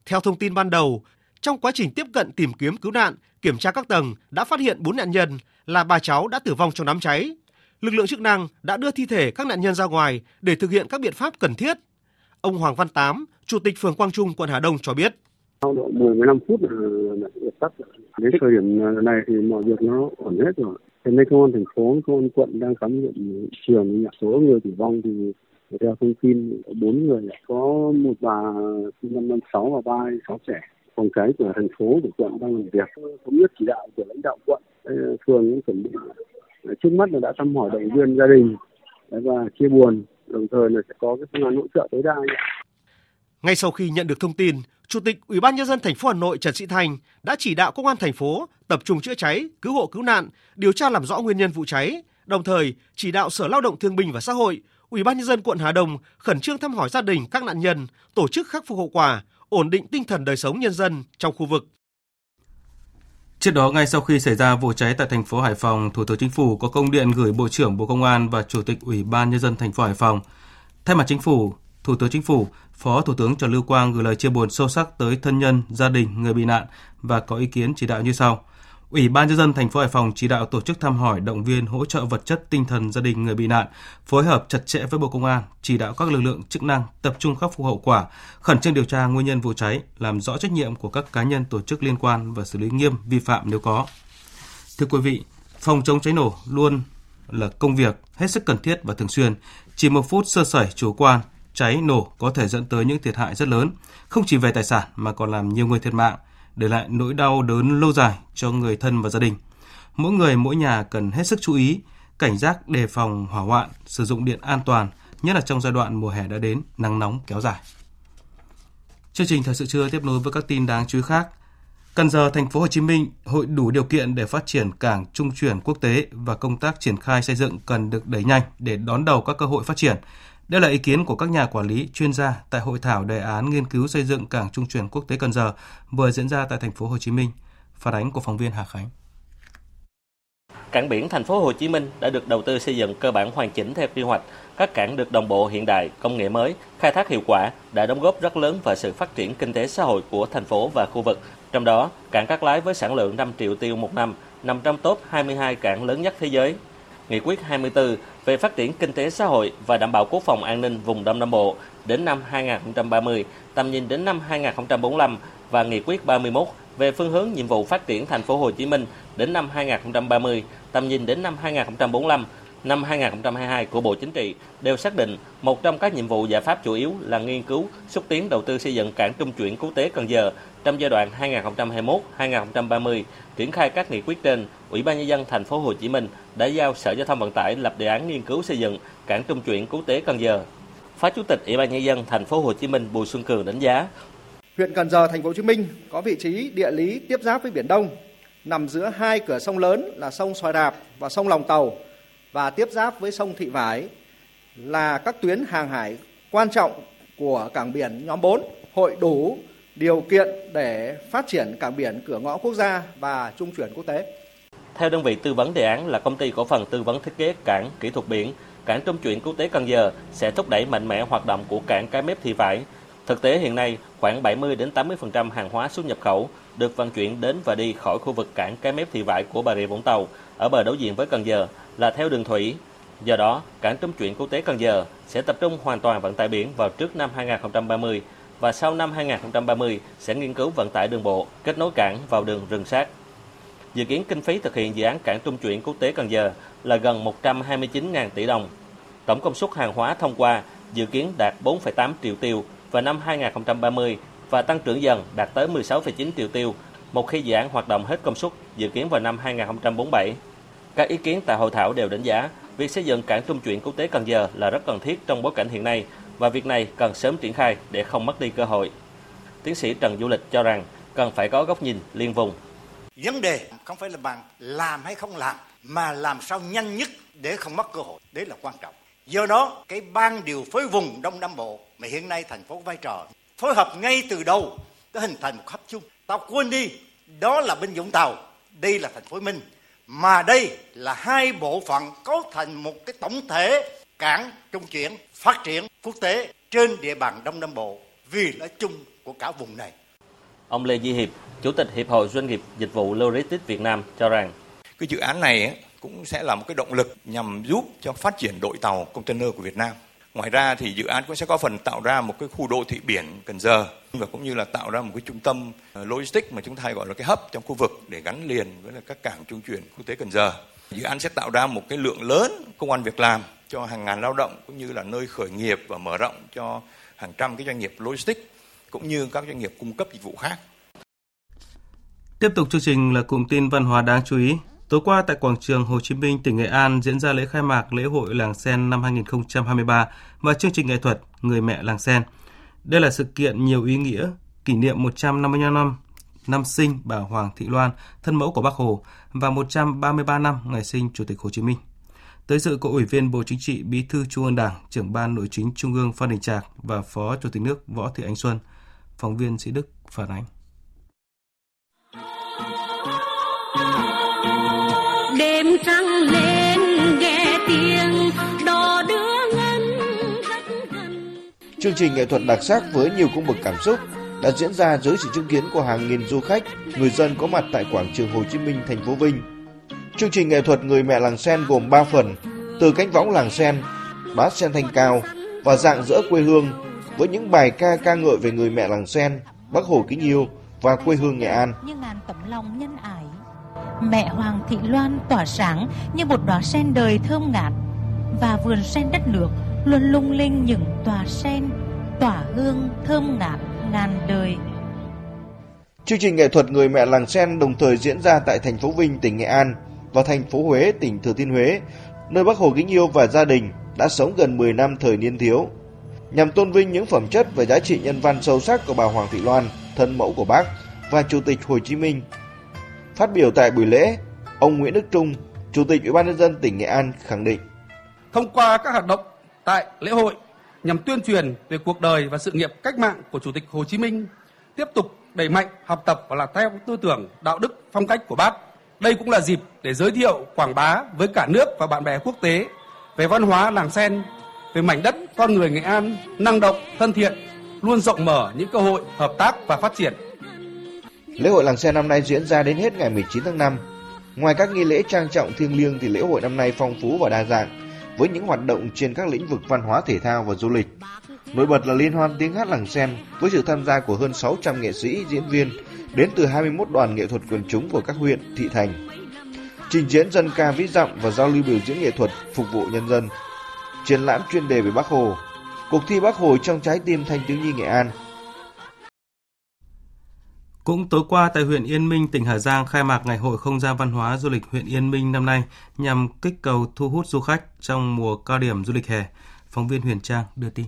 Theo thông tin ban đầu, trong quá trình tiếp cận tìm kiếm cứu nạn, kiểm tra các tầng đã phát hiện 4 nạn nhân là bà cháu đã tử vong trong đám cháy. Lực lượng chức năng đã đưa thi thể các nạn nhân ra ngoài để thực hiện các biện pháp cần thiết. Ông Hoàng Văn Tám, Chủ tịch phường Quang Trung, quận Hà Đông cho biết. Sau độ 10-15 phút là dập tắt. Đến thời điểm à, này thì mọi việc nó ổn hết rồi. Hiện nay công an thành phố, công an quận đang khám nghiệm trường, số người tử vong thì theo thông tin bốn người có một bà sinh năm năm sáu và ba sáu trẻ. Phòng cháy của thành phố của quận đang làm việc. Thống nhất chỉ đạo của lãnh đạo quận ờ, phường cũng chuẩn bị. Ờ, trước mắt là đã thăm hỏi động viên gia đình ờ, và chia buồn. Đồng thời là sẽ có cái phương án hỗ trợ tối đa ngay sau khi nhận được thông tin, Chủ tịch Ủy ban nhân dân thành phố Hà Nội Trần Sĩ Thành đã chỉ đạo công an thành phố tập trung chữa cháy, cứu hộ cứu nạn, điều tra làm rõ nguyên nhân vụ cháy, đồng thời chỉ đạo Sở Lao động Thương binh và Xã hội Ủy ban nhân dân quận Hà Đông khẩn trương thăm hỏi gia đình các nạn nhân, tổ chức khắc phục hậu quả, ổn định tinh thần đời sống nhân dân trong khu vực. Trước đó, ngay sau khi xảy ra vụ cháy tại thành phố Hải Phòng, Thủ tướng Chính phủ có công điện gửi Bộ trưởng Bộ Công an và Chủ tịch Ủy ban nhân dân thành phố Hải Phòng. Thay mặt Chính phủ, Thủ tướng Chính phủ, Phó Thủ tướng Trần Lưu Quang gửi lời chia buồn sâu sắc tới thân nhân, gia đình người bị nạn và có ý kiến chỉ đạo như sau. Ủy ban nhân dân thành phố Hải Phòng chỉ đạo tổ chức thăm hỏi, động viên, hỗ trợ vật chất tinh thần gia đình người bị nạn, phối hợp chặt chẽ với Bộ Công an, chỉ đạo các lực lượng chức năng tập trung khắc phục hậu quả, khẩn trương điều tra nguyên nhân vụ cháy, làm rõ trách nhiệm của các cá nhân tổ chức liên quan và xử lý nghiêm vi phạm nếu có. Thưa quý vị, phòng chống cháy nổ luôn là công việc hết sức cần thiết và thường xuyên. Chỉ một phút sơ sẩy chủ quan, cháy nổ có thể dẫn tới những thiệt hại rất lớn, không chỉ về tài sản mà còn làm nhiều người thiệt mạng, để lại nỗi đau đớn lâu dài cho người thân và gia đình. Mỗi người mỗi nhà cần hết sức chú ý, cảnh giác đề phòng hỏa hoạn, sử dụng điện an toàn, nhất là trong giai đoạn mùa hè đã đến, nắng nóng kéo dài. Chương trình thời sự trưa tiếp nối với các tin đáng chú ý khác. Cần Giờ, thành phố Hồ Chí Minh hội đủ điều kiện để phát triển cảng trung chuyển quốc tế và công tác triển khai xây dựng cần được đẩy nhanh để đón đầu các cơ hội phát triển. Đây là ý kiến của các nhà quản lý, chuyên gia tại hội thảo đề án nghiên cứu xây dựng cảng trung chuyển quốc tế Cần Giờ vừa diễn ra tại thành phố Hồ Chí Minh. Phản ánh của phóng viên Hà Khánh. Cảng biển thành phố Hồ Chí Minh đã được đầu tư xây dựng cơ bản hoàn chỉnh theo quy hoạch, các cảng được đồng bộ hiện đại, công nghệ mới, khai thác hiệu quả đã đóng góp rất lớn vào sự phát triển kinh tế xã hội của thành phố và khu vực. Trong đó, cảng Cát Lái với sản lượng 5 triệu tiêu một năm nằm trong top 22 cảng lớn nhất thế giới. Nghị quyết 24 về phát triển kinh tế xã hội và đảm bảo quốc phòng an ninh vùng Đông Nam Bộ đến năm 2030, tầm nhìn đến năm 2045 và Nghị quyết 31 về phương hướng nhiệm vụ phát triển thành phố Hồ Chí Minh đến năm 2030, tầm nhìn đến năm 2045, năm 2022 của Bộ Chính trị đều xác định một trong các nhiệm vụ giải pháp chủ yếu là nghiên cứu, xúc tiến đầu tư xây dựng cảng trung chuyển quốc tế Cần Giờ trong giai đoạn 2021-2030, triển khai các nghị quyết trên, Ủy ban nhân dân thành phố Hồ Chí Minh đã giao Sở Giao thông Vận tải lập đề án nghiên cứu xây dựng cảng trung chuyển quốc tế Cần Giờ. Phó Chủ tịch Ủy ban nhân dân thành phố Hồ Chí Minh Bùi Xuân Cường đánh giá Huyện Cần Giờ, thành phố Hồ Chí Minh có vị trí địa lý tiếp giáp với biển Đông, nằm giữa hai cửa sông lớn là sông Xoài Rạp và sông Lòng Tàu và tiếp giáp với sông Thị Vải là các tuyến hàng hải quan trọng của cảng biển nhóm 4, hội đủ điều kiện để phát triển cảng biển cửa ngõ quốc gia và trung chuyển quốc tế. Theo đơn vị tư vấn đề án là công ty cổ phần tư vấn thiết kế cảng kỹ thuật biển, cảng trung chuyển quốc tế Cần Giờ sẽ thúc đẩy mạnh mẽ hoạt động của cảng Cái Mép Thị Vải. Thực tế hiện nay, khoảng 70 đến 80% hàng hóa xuất nhập khẩu được vận chuyển đến và đi khỏi khu vực cảng Cái Mép Thị Vải của Bà Rịa Vũng Tàu ở bờ đối diện với Cần Giờ là theo đường thủy. Do đó, cảng trung chuyển quốc tế Cần Giờ sẽ tập trung hoàn toàn vận tải biển vào trước năm 2030 và sau năm 2030 sẽ nghiên cứu vận tải đường bộ, kết nối cảng vào đường rừng sát. Dự kiến kinh phí thực hiện dự án cảng trung chuyển quốc tế Cần Giờ là gần 129.000 tỷ đồng. Tổng công suất hàng hóa thông qua dự kiến đạt 4,8 triệu tiêu vào năm 2030 và tăng trưởng dần đạt tới 16,9 triệu tiêu một khi dự án hoạt động hết công suất dự kiến vào năm 2047. Các ý kiến tại hội thảo đều đánh giá việc xây dựng cảng trung chuyển quốc tế Cần Giờ là rất cần thiết trong bối cảnh hiện nay và việc này cần sớm triển khai để không mất đi cơ hội. Tiến sĩ Trần Du Lịch cho rằng cần phải có góc nhìn liên vùng. Vấn đề không phải là bằng làm hay không làm mà làm sao nhanh nhất để không mất cơ hội, đấy là quan trọng. Do đó, cái ban điều phối vùng Đông Nam Bộ mà hiện nay thành phố có vai trò phối hợp ngay từ đầu để hình thành một hấp chung. Tao quên đi, đó là bên Vũng Tàu, đây là thành phố Minh. Mà đây là hai bộ phận cấu thành một cái tổng thể cảng trung chuyển phát triển quốc tế trên địa bàn Đông Nam Bộ vì lợi chung của cả vùng này. Ông Lê Duy Hiệp, Chủ tịch Hiệp hội Doanh nghiệp Dịch vụ Logistics Việt Nam cho rằng cái dự án này cũng sẽ là một cái động lực nhằm giúp cho phát triển đội tàu container của Việt Nam. Ngoài ra thì dự án cũng sẽ có phần tạo ra một cái khu đô thị biển Cần Giờ và cũng như là tạo ra một cái trung tâm ờ, logistics mà chúng ta hay gọi là cái hub trong khu vực để gắn liền với là các cảng trung chuyển quốc tế Cần Giờ. Dự án sẽ tạo ra một cái lượng lớn công an việc làm cho hàng ngàn lao động cũng như là nơi khởi nghiệp và mở rộng cho hàng trăm cái doanh nghiệp logistics cũng như các doanh nghiệp cung cấp dịch vụ khác. Tiếp tục chương trình là cụm tin văn hóa đáng chú ý. Tối qua tại quảng trường Hồ Chí Minh, tỉnh Nghệ An diễn ra lễ khai mạc lễ hội Làng Sen năm 2023 và chương trình nghệ thuật Người mẹ Làng Sen. Đây là sự kiện nhiều ý nghĩa, kỷ niệm 155 năm năm sinh bà Hoàng Thị Loan, thân mẫu của Bác Hồ và 133 năm ngày sinh Chủ tịch Hồ Chí Minh. Tới dự có Ủy viên Bộ Chính trị, Bí thư Trung ương Đảng, trưởng ban Nội chính Trung ương Phan Đình Trạc và Phó Chủ tịch nước Võ Thị Ánh Xuân. Phóng viên Sĩ Đức phản ánh. Đêm trăng lên nghe tiếng đò đưa ngân rất gần. Chương trình nghệ thuật đặc sắc với nhiều cung bậc cảm xúc đã diễn ra dưới sự chứng kiến của hàng nghìn du khách, người dân có mặt tại quảng trường Hồ Chí Minh, thành phố Vinh. Chương trình nghệ thuật Người mẹ làng sen gồm 3 phần, từ cánh võng làng sen, bát sen thanh cao và dạng dỡ quê hương với những bài ca ca ngợi về người mẹ làng sen, Bác Hồ kính yêu và quê hương Nghệ An. Như ngàn tấm lòng nhân ái, mẹ Hoàng Thị Loan tỏa sáng như một đóa sen đời thơm ngát và vườn sen đất nước luôn lung linh những tòa sen tỏa hương thơm ngát ngàn đời. Chương trình nghệ thuật Người mẹ làng sen đồng thời diễn ra tại thành phố Vinh, tỉnh Nghệ An và thành phố Huế, tỉnh Thừa Thiên Huế, nơi Bác Hồ kính yêu và gia đình đã sống gần 10 năm thời niên thiếu. Nhằm tôn vinh những phẩm chất và giá trị nhân văn sâu sắc của bà Hoàng Thị Loan, thân mẫu của bác, và Chủ tịch Hồ Chí Minh. Phát biểu tại buổi lễ, ông Nguyễn Đức Trung, Chủ tịch Ủy ban nhân dân tỉnh Nghệ An khẳng định: Thông qua các hoạt động tại lễ hội nhằm tuyên truyền về cuộc đời và sự nghiệp cách mạng của Chủ tịch Hồ Chí Minh, tiếp tục đẩy mạnh học tập và làm theo tư tưởng đạo đức phong cách của Bác. Đây cũng là dịp để giới thiệu quảng bá với cả nước và bạn bè quốc tế về văn hóa làng sen, về mảnh đất con người Nghệ An năng động, thân thiện, luôn rộng mở những cơ hội hợp tác và phát triển. Lễ hội làng sen năm nay diễn ra đến hết ngày 19 tháng 5. Ngoài các nghi lễ trang trọng thiêng liêng thì lễ hội năm nay phong phú và đa dạng với những hoạt động trên các lĩnh vực văn hóa thể thao và du lịch. Nổi bật là liên hoan tiếng hát làng sen với sự tham gia của hơn 600 nghệ sĩ, diễn viên đến từ 21 đoàn nghệ thuật quần chúng của các huyện, thị thành. Trình diễn dân ca vĩ dặm và giao lưu biểu diễn nghệ thuật phục vụ nhân dân. Triển lãm chuyên đề về Bác Hồ. Cuộc thi Bác Hồ trong trái tim thanh thiếu nhi Nghệ An. Cũng tối qua tại huyện Yên Minh, tỉnh Hà Giang khai mạc Ngày hội Không gian văn hóa du lịch huyện Yên Minh năm nay nhằm kích cầu thu hút du khách trong mùa cao điểm du lịch hè. Phóng viên Huyền Trang đưa tin.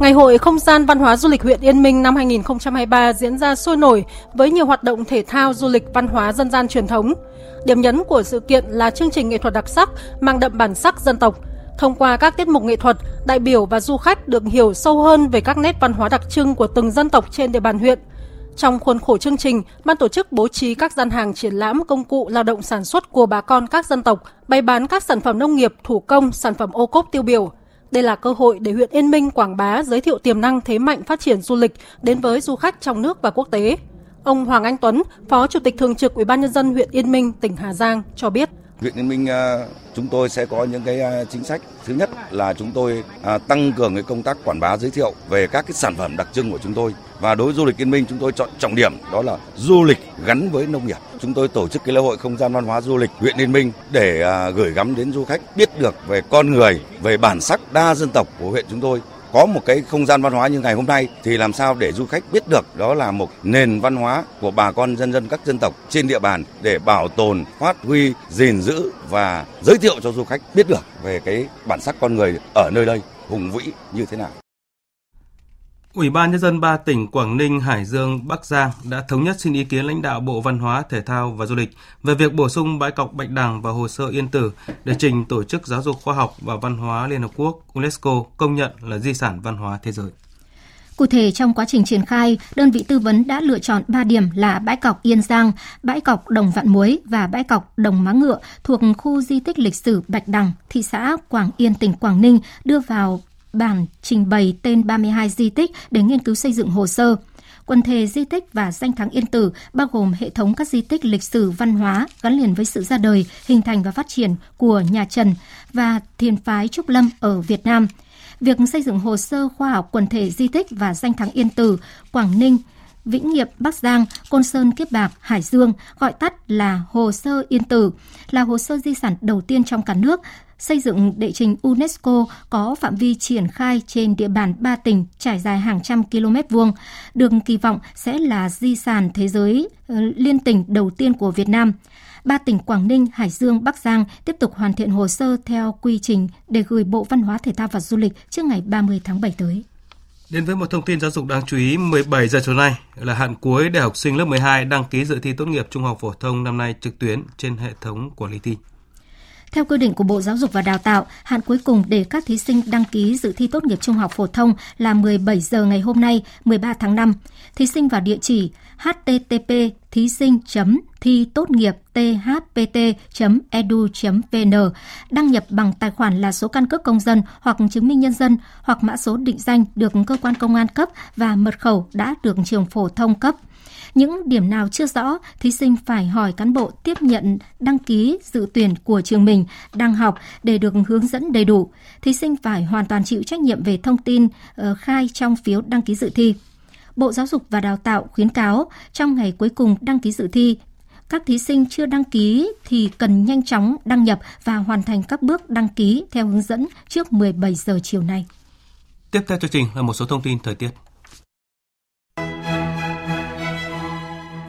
Ngày hội Không gian văn hóa du lịch huyện Yên Minh năm 2023 diễn ra sôi nổi với nhiều hoạt động thể thao, du lịch, văn hóa dân gian truyền thống. Điểm nhấn của sự kiện là chương trình nghệ thuật đặc sắc mang đậm bản sắc dân tộc. Thông qua các tiết mục nghệ thuật, đại biểu và du khách được hiểu sâu hơn về các nét văn hóa đặc trưng của từng dân tộc trên địa bàn huyện. Trong khuôn khổ chương trình, ban tổ chức bố trí các gian hàng triển lãm công cụ lao động sản xuất của bà con các dân tộc, bày bán các sản phẩm nông nghiệp, thủ công, sản phẩm ô cốp tiêu biểu. Đây là cơ hội để huyện Yên Minh quảng bá giới thiệu tiềm năng thế mạnh phát triển du lịch đến với du khách trong nước và quốc tế. Ông Hoàng Anh Tuấn, Phó Chủ tịch Thường trực Ủy ban nhân dân huyện Yên Minh, tỉnh Hà Giang cho biết. Huyện Yên Minh à, chúng tôi sẽ có những cái à, chính sách. Thứ nhất là chúng tôi à, tăng cường cái công tác quảng bá giới thiệu về các cái sản phẩm đặc trưng của chúng tôi. Và đối với du lịch Yên Minh chúng tôi chọn trọng điểm đó là du lịch gắn với nông nghiệp. Chúng tôi tổ chức cái lễ hội không gian văn hóa du lịch huyện Yên Minh để gửi gắm đến du khách biết được về con người, về bản sắc đa dân tộc của huyện chúng tôi có một cái không gian văn hóa như ngày hôm nay thì làm sao để du khách biết được đó là một nền văn hóa của bà con dân dân các dân tộc trên địa bàn để bảo tồn, phát huy, gìn giữ và giới thiệu cho du khách biết được về cái bản sắc con người ở nơi đây hùng vĩ như thế nào. Ủy ban Nhân dân ba tỉnh Quảng Ninh, Hải Dương, Bắc Giang đã thống nhất xin ý kiến lãnh đạo Bộ Văn hóa, Thể thao và Du lịch về việc bổ sung bãi cọc Bạch Đằng vào hồ sơ Yên Tử để trình Tổ chức Giáo dục Khoa học và Văn hóa Liên Hợp Quốc UNESCO công nhận là di sản văn hóa thế giới. Cụ thể, trong quá trình triển khai, đơn vị tư vấn đã lựa chọn 3 điểm là bãi cọc Yên Giang, bãi cọc Đồng Vạn Muối và bãi cọc Đồng Má Ngựa thuộc khu di tích lịch sử Bạch Đằng, thị xã Quảng Yên, tỉnh Quảng Ninh đưa vào bản trình bày tên 32 di tích để nghiên cứu xây dựng hồ sơ. Quần thể di tích và danh thắng Yên Tử bao gồm hệ thống các di tích lịch sử văn hóa gắn liền với sự ra đời, hình thành và phát triển của nhà Trần và thiền phái Trúc Lâm ở Việt Nam. Việc xây dựng hồ sơ khoa học quần thể di tích và danh thắng Yên Tử, Quảng Ninh, Vĩnh Nghiệp, Bắc Giang, Côn Sơn, Kiếp Bạc, Hải Dương, gọi tắt là Hồ sơ Yên Tử, là hồ sơ di sản đầu tiên trong cả nước xây dựng đệ trình UNESCO có phạm vi triển khai trên địa bàn ba tỉnh trải dài hàng trăm km vuông, được kỳ vọng sẽ là di sản thế giới ờ, liên tỉnh đầu tiên của Việt Nam. Ba tỉnh Quảng Ninh, Hải Dương, Bắc Giang tiếp tục hoàn thiện hồ sơ theo quy trình để gửi Bộ Văn hóa Thể thao và Du lịch trước ngày 30 tháng 7 tới. Đến với một thông tin giáo dục đáng chú ý, 17 giờ chiều nay là hạn cuối để học sinh lớp 12 đăng ký dự thi tốt nghiệp trung học phổ thông năm nay trực tuyến trên hệ thống quản lý thi. Theo quy định của Bộ Giáo dục và Đào tạo, hạn cuối cùng để các thí sinh đăng ký dự thi tốt nghiệp trung học phổ thông là 17 giờ ngày hôm nay, 13 tháng 5. Thí sinh vào địa chỉ http thí sinh thi tốt nghiệp thpt edu vn đăng nhập bằng tài khoản là số căn cước công dân hoặc chứng minh nhân dân hoặc mã số định danh được cơ quan công an cấp và mật khẩu đã được trường phổ thông cấp những điểm nào chưa rõ, thí sinh phải hỏi cán bộ tiếp nhận đăng ký dự tuyển của trường mình đang học để được hướng dẫn đầy đủ. Thí sinh phải hoàn toàn chịu trách nhiệm về thông tin uh, khai trong phiếu đăng ký dự thi. Bộ Giáo dục và Đào tạo khuyến cáo trong ngày cuối cùng đăng ký dự thi, các thí sinh chưa đăng ký thì cần nhanh chóng đăng nhập và hoàn thành các bước đăng ký theo hướng dẫn trước 17 giờ chiều nay. Tiếp theo chương trình là một số thông tin thời tiết.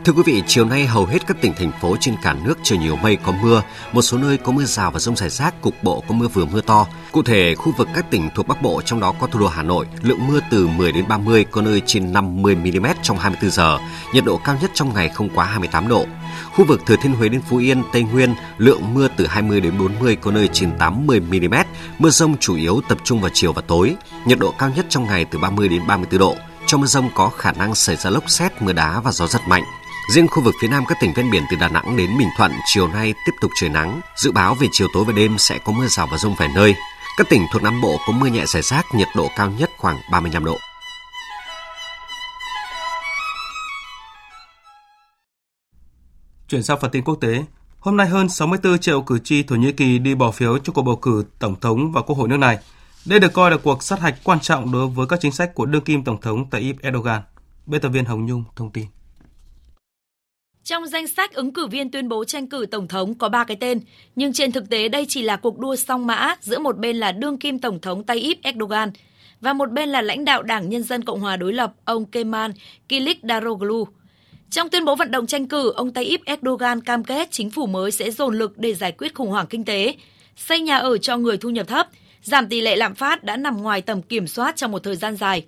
Thưa quý vị, chiều nay hầu hết các tỉnh thành phố trên cả nước trời nhiều mây có mưa, một số nơi có mưa rào và rông rải rác, cục bộ có mưa vừa mưa to. Cụ thể, khu vực các tỉnh thuộc Bắc Bộ trong đó có thủ đô Hà Nội, lượng mưa từ 10 đến 30, có nơi trên 50 mm trong 24 giờ. Nhiệt độ cao nhất trong ngày không quá 28 độ. Khu vực Thừa Thiên Huế đến Phú Yên, Tây Nguyên, lượng mưa từ 20 đến 40, có nơi trên 80 mm. Mưa rông chủ yếu tập trung vào chiều và tối. Nhiệt độ cao nhất trong ngày từ 30 đến 34 độ. Trong mưa rông có khả năng xảy ra lốc xét, mưa đá và gió giật mạnh. Riêng khu vực phía Nam các tỉnh ven biển từ Đà Nẵng đến Bình Thuận chiều nay tiếp tục trời nắng. Dự báo về chiều tối và đêm sẽ có mưa rào và rông vài nơi. Các tỉnh thuộc Nam Bộ có mưa nhẹ rải rác, nhiệt độ cao nhất khoảng 35 độ. Chuyển sang phần tin quốc tế, hôm nay hơn 64 triệu cử tri Thổ Nhĩ Kỳ đi bỏ phiếu cho cuộc bầu cử tổng thống và quốc hội nước này. Đây được coi là cuộc sát hạch quan trọng đối với các chính sách của đương kim tổng thống Tayyip Erdogan. Biên tập viên Hồng Nhung thông tin. Trong danh sách ứng cử viên tuyên bố tranh cử tổng thống có 3 cái tên, nhưng trên thực tế đây chỉ là cuộc đua song mã giữa một bên là đương kim tổng thống Tayyip Erdogan và một bên là lãnh đạo Đảng Nhân dân Cộng hòa đối lập ông Kemal Kılıçdaroğlu. Trong tuyên bố vận động tranh cử, ông Tayyip Erdogan cam kết chính phủ mới sẽ dồn lực để giải quyết khủng hoảng kinh tế, xây nhà ở cho người thu nhập thấp, giảm tỷ lệ lạm phát đã nằm ngoài tầm kiểm soát trong một thời gian dài.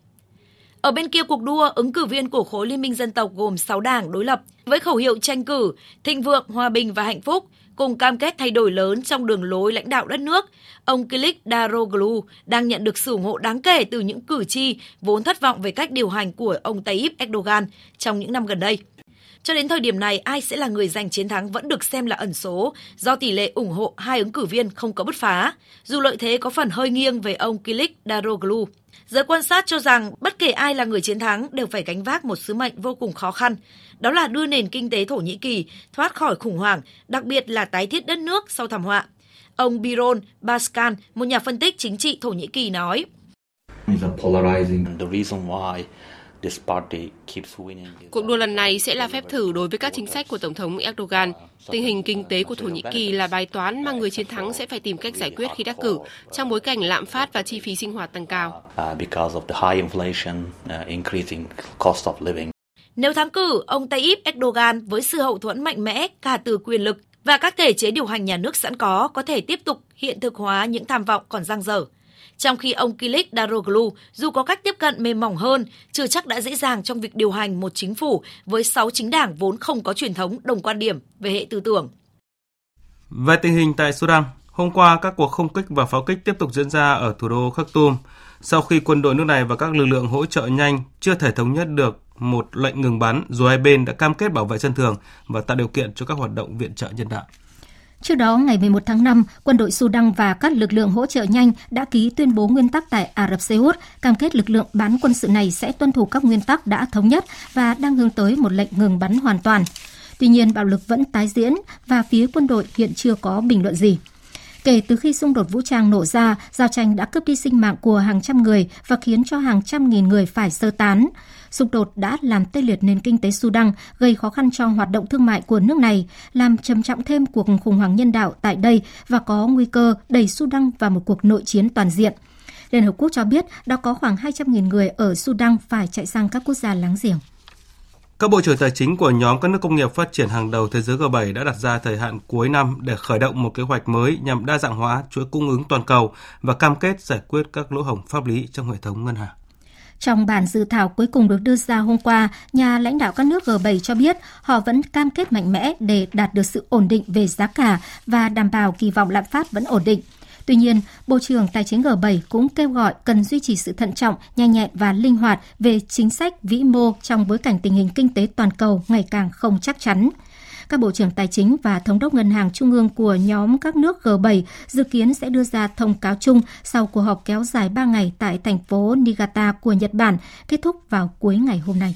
Ở bên kia cuộc đua, ứng cử viên của khối Liên minh dân tộc gồm 6 đảng đối lập với khẩu hiệu tranh cử, thịnh vượng, hòa bình và hạnh phúc, cùng cam kết thay đổi lớn trong đường lối lãnh đạo đất nước. Ông Kilik Daroglu đang nhận được sự ủng hộ đáng kể từ những cử tri vốn thất vọng về cách điều hành của ông Tayyip Erdogan trong những năm gần đây. Cho đến thời điểm này, ai sẽ là người giành chiến thắng vẫn được xem là ẩn số do tỷ lệ ủng hộ hai ứng cử viên không có bứt phá, dù lợi thế có phần hơi nghiêng về ông Kilik Daroglu. Giới quan sát cho rằng bất kể ai là người chiến thắng đều phải gánh vác một sứ mệnh vô cùng khó khăn, đó là đưa nền kinh tế Thổ Nhĩ Kỳ thoát khỏi khủng hoảng, đặc biệt là tái thiết đất nước sau thảm họa. Ông Biron Baskan, một nhà phân tích chính trị Thổ Nhĩ Kỳ nói. Cuộc đua lần này sẽ là phép thử đối với các chính sách của Tổng thống Erdogan. Tình hình kinh tế của Thổ Nhĩ Kỳ là bài toán mà người chiến thắng sẽ phải tìm cách giải quyết khi đắc cử, trong bối cảnh lạm phát và chi phí sinh hoạt tăng cao. Nếu thắng cử, ông Tayyip Erdogan với sự hậu thuẫn mạnh mẽ cả từ quyền lực và các thể chế điều hành nhà nước sẵn có có thể tiếp tục hiện thực hóa những tham vọng còn dang dở. Trong khi ông Kilik Daroglu dù có cách tiếp cận mềm mỏng hơn, chưa chắc đã dễ dàng trong việc điều hành một chính phủ với 6 chính đảng vốn không có truyền thống đồng quan điểm về hệ tư tưởng. Về tình hình tại Sudan, hôm qua các cuộc không kích và pháo kích tiếp tục diễn ra ở thủ đô Khartoum sau khi quân đội nước này và các lực lượng hỗ trợ nhanh chưa thể thống nhất được một lệnh ngừng bắn dù hai bên đã cam kết bảo vệ dân thường và tạo điều kiện cho các hoạt động viện trợ nhân đạo. Trước đó, ngày 11 tháng 5, quân đội Sudan và các lực lượng hỗ trợ nhanh đã ký tuyên bố nguyên tắc tại Ả Rập Xê Út, cam kết lực lượng bán quân sự này sẽ tuân thủ các nguyên tắc đã thống nhất và đang hướng tới một lệnh ngừng bắn hoàn toàn. Tuy nhiên, bạo lực vẫn tái diễn và phía quân đội hiện chưa có bình luận gì. Kể từ khi xung đột vũ trang nổ ra, giao tranh đã cướp đi sinh mạng của hàng trăm người và khiến cho hàng trăm nghìn người phải sơ tán. Xung đột đã làm tê liệt nền kinh tế Sudan, gây khó khăn cho hoạt động thương mại của nước này, làm trầm trọng thêm cuộc khủng hoảng nhân đạo tại đây và có nguy cơ đẩy Sudan vào một cuộc nội chiến toàn diện. Liên Hợp Quốc cho biết đã có khoảng 200.000 người ở Sudan phải chạy sang các quốc gia láng giềng. Các bộ trưởng tài chính của nhóm các nước công nghiệp phát triển hàng đầu thế giới G7 đã đặt ra thời hạn cuối năm để khởi động một kế hoạch mới nhằm đa dạng hóa chuỗi cung ứng toàn cầu và cam kết giải quyết các lỗ hổng pháp lý trong hệ thống ngân hàng. Trong bản dự thảo cuối cùng được đưa ra hôm qua, nhà lãnh đạo các nước G7 cho biết họ vẫn cam kết mạnh mẽ để đạt được sự ổn định về giá cả và đảm bảo kỳ vọng lạm phát vẫn ổn định. Tuy nhiên, Bộ trưởng Tài chính G7 cũng kêu gọi cần duy trì sự thận trọng, nhanh nhẹn và linh hoạt về chính sách vĩ mô trong bối cảnh tình hình kinh tế toàn cầu ngày càng không chắc chắn. Các bộ trưởng tài chính và thống đốc ngân hàng trung ương của nhóm các nước G7 dự kiến sẽ đưa ra thông cáo chung sau cuộc họp kéo dài 3 ngày tại thành phố Niigata của Nhật Bản, kết thúc vào cuối ngày hôm nay.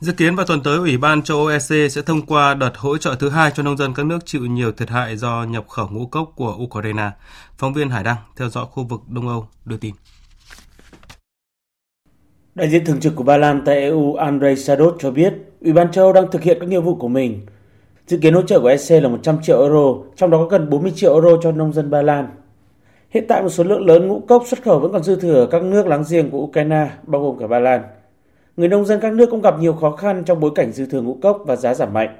Dự kiến vào tuần tới, Ủy ban châu Âu EC sẽ thông qua đợt hỗ trợ thứ hai cho nông dân các nước chịu nhiều thiệt hại do nhập khẩu ngũ cốc của Ukraine. Phóng viên Hải Đăng theo dõi khu vực Đông Âu đưa tin. Đại diện thường trực của Ba Lan tại EU Andrei Sadot cho biết, Ủy ban châu Âu đang thực hiện các nhiệm vụ của mình. Dự kiến hỗ trợ của EC là 100 triệu euro, trong đó có gần 40 triệu euro cho nông dân Ba Lan. Hiện tại một số lượng lớn ngũ cốc xuất khẩu vẫn còn dư thừa ở các nước láng giềng của Ukraine, bao gồm cả Ba Lan. người nông dân các nước cũng gặp nhiều khó khăn trong bối cảnh dư thừa ngũ cốc và giá giảm mạnh.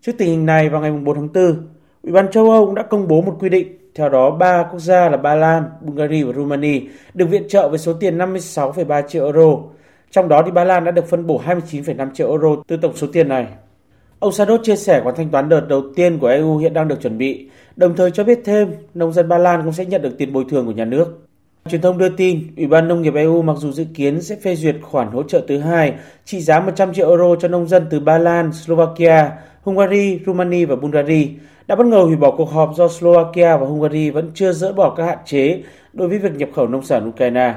Trước tình hình này, vào ngày 4 tháng 4, Ủy ban châu Âu cũng đã công bố một quy định. Theo đó, ba quốc gia là Ba Lan, Bulgaria và Romania được viện trợ với số tiền 56,3 triệu euro. Trong đó, thì Ba Lan đã được phân bổ 29,5 triệu euro từ tổng số tiền này. Ông Sadot chia sẻ khoản thanh toán đợt đầu tiên của EU hiện đang được chuẩn bị, đồng thời cho biết thêm nông dân Ba Lan cũng sẽ nhận được tiền bồi thường của nhà nước. Truyền thông đưa tin, Ủy ban Nông nghiệp EU mặc dù dự kiến sẽ phê duyệt khoản hỗ trợ thứ hai trị giá 100 triệu euro cho nông dân từ Ba Lan, Slovakia, Hungary, Romania và Bulgaria, đã bất ngờ hủy bỏ cuộc họp do Slovakia và Hungary vẫn chưa dỡ bỏ các hạn chế đối với việc nhập khẩu nông sản Ukraine.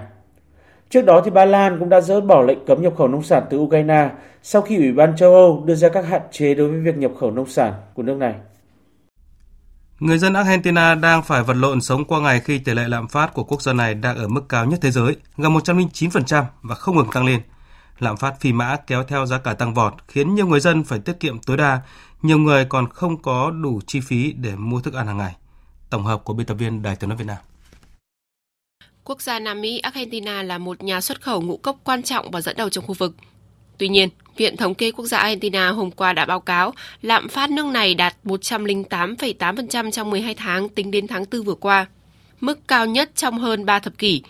Trước đó thì Ba Lan cũng đã dỡ bỏ lệnh cấm nhập khẩu nông sản từ Ukraine sau khi Ủy ban châu Âu đưa ra các hạn chế đối với việc nhập khẩu nông sản của nước này. Người dân Argentina đang phải vật lộn sống qua ngày khi tỷ lệ lạm phát của quốc gia này đang ở mức cao nhất thế giới, gần 109% và không ngừng tăng lên. Lạm phát phi mã kéo theo giá cả tăng vọt, khiến nhiều người dân phải tiết kiệm tối đa, nhiều người còn không có đủ chi phí để mua thức ăn hàng ngày. Tổng hợp của biên tập viên Đài tiếng nói Việt Nam. Quốc gia Nam Mỹ Argentina là một nhà xuất khẩu ngũ cốc quan trọng và dẫn đầu trong khu vực. Tuy nhiên, Viện Thống kê Quốc gia Argentina hôm qua đã báo cáo lạm phát nước này đạt 108,8% trong 12 tháng tính đến tháng 4 vừa qua, mức cao nhất trong hơn 3 thập kỷ.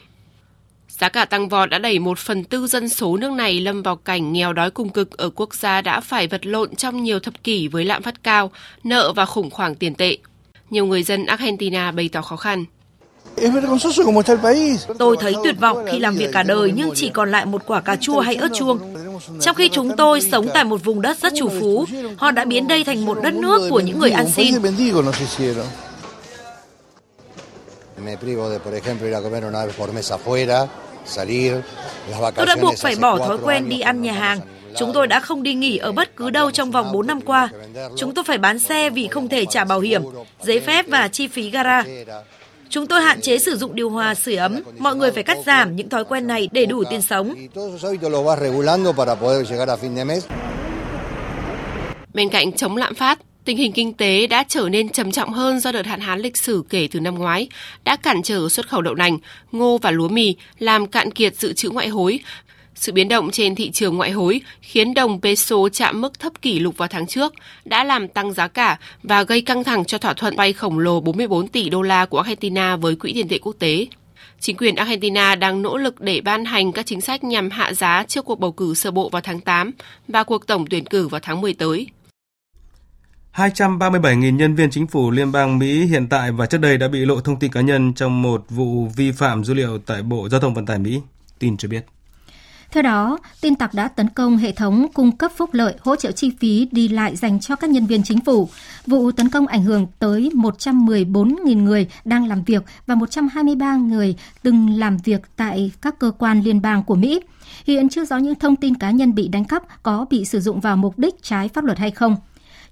Giá cả tăng vọt đã đẩy một phần tư dân số nước này lâm vào cảnh nghèo đói cùng cực ở quốc gia đã phải vật lộn trong nhiều thập kỷ với lạm phát cao, nợ và khủng hoảng tiền tệ. Nhiều người dân Argentina bày tỏ khó khăn. Tôi thấy tuyệt vọng khi làm việc cả đời nhưng chỉ còn lại một quả cà chua hay ớt chuông. Trong khi chúng tôi sống tại một vùng đất rất chủ phú, họ đã biến đây thành một đất nước của những người ăn xin. Tôi đã buộc phải bỏ thói quen đi ăn nhà hàng. Chúng tôi đã không đi nghỉ ở bất cứ đâu trong vòng 4 năm qua. Chúng tôi phải bán xe vì không thể trả bảo hiểm, giấy phép và chi phí gara. Chúng tôi hạn chế sử dụng điều hòa sưởi ấm. Mọi người phải cắt giảm những thói quen này để đủ tiền sống. Bên cạnh chống lạm phát, tình hình kinh tế đã trở nên trầm trọng hơn do đợt hạn hán lịch sử kể từ năm ngoái, đã cản trở xuất khẩu đậu nành, ngô và lúa mì, làm cạn kiệt dự trữ ngoại hối. Sự biến động trên thị trường ngoại hối khiến đồng peso chạm mức thấp kỷ lục vào tháng trước, đã làm tăng giá cả và gây căng thẳng cho thỏa thuận vay khổng lồ 44 tỷ đô la của Argentina với Quỹ tiền tệ quốc tế. Chính quyền Argentina đang nỗ lực để ban hành các chính sách nhằm hạ giá trước cuộc bầu cử sơ bộ vào tháng 8 và cuộc tổng tuyển cử vào tháng 10 tới. 237.000 nhân viên chính phủ liên bang Mỹ hiện tại và trước đây đã bị lộ thông tin cá nhân trong một vụ vi phạm dữ liệu tại Bộ Giao thông Vận tải Mỹ, tin cho biết. Theo đó, tin tặc đã tấn công hệ thống cung cấp phúc lợi hỗ trợ chi phí đi lại dành cho các nhân viên chính phủ. Vụ tấn công ảnh hưởng tới 114.000 người đang làm việc và 123 người từng làm việc tại các cơ quan liên bang của Mỹ. Hiện chưa rõ những thông tin cá nhân bị đánh cắp có bị sử dụng vào mục đích trái pháp luật hay không.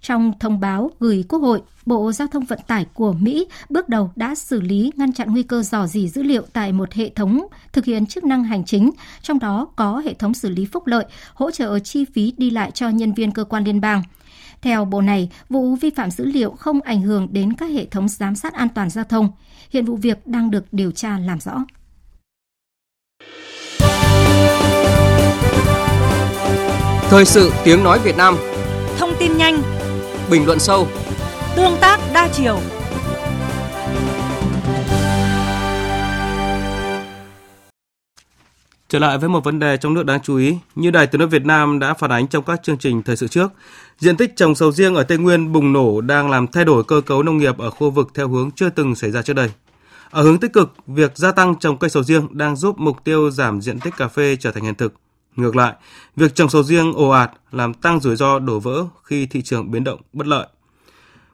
Trong thông báo gửi Quốc hội, Bộ Giao thông Vận tải của Mỹ bước đầu đã xử lý ngăn chặn nguy cơ dò dỉ dữ liệu tại một hệ thống thực hiện chức năng hành chính, trong đó có hệ thống xử lý phúc lợi, hỗ trợ chi phí đi lại cho nhân viên cơ quan liên bang. Theo Bộ này, vụ vi phạm dữ liệu không ảnh hưởng đến các hệ thống giám sát an toàn giao thông. Hiện vụ việc đang được điều tra làm rõ. Thời sự tiếng nói Việt Nam Thông tin nhanh Bình luận sâu Tương tác đa chiều Trở lại với một vấn đề trong nước đáng chú ý, như Đài Tiếng nói Việt Nam đã phản ánh trong các chương trình thời sự trước, diện tích trồng sầu riêng ở Tây Nguyên bùng nổ đang làm thay đổi cơ cấu nông nghiệp ở khu vực theo hướng chưa từng xảy ra trước đây. Ở hướng tích cực, việc gia tăng trồng cây sầu riêng đang giúp mục tiêu giảm diện tích cà phê trở thành hiện thực. Ngược lại, việc trồng sầu riêng ồ ạt làm tăng rủi ro đổ vỡ khi thị trường biến động bất lợi.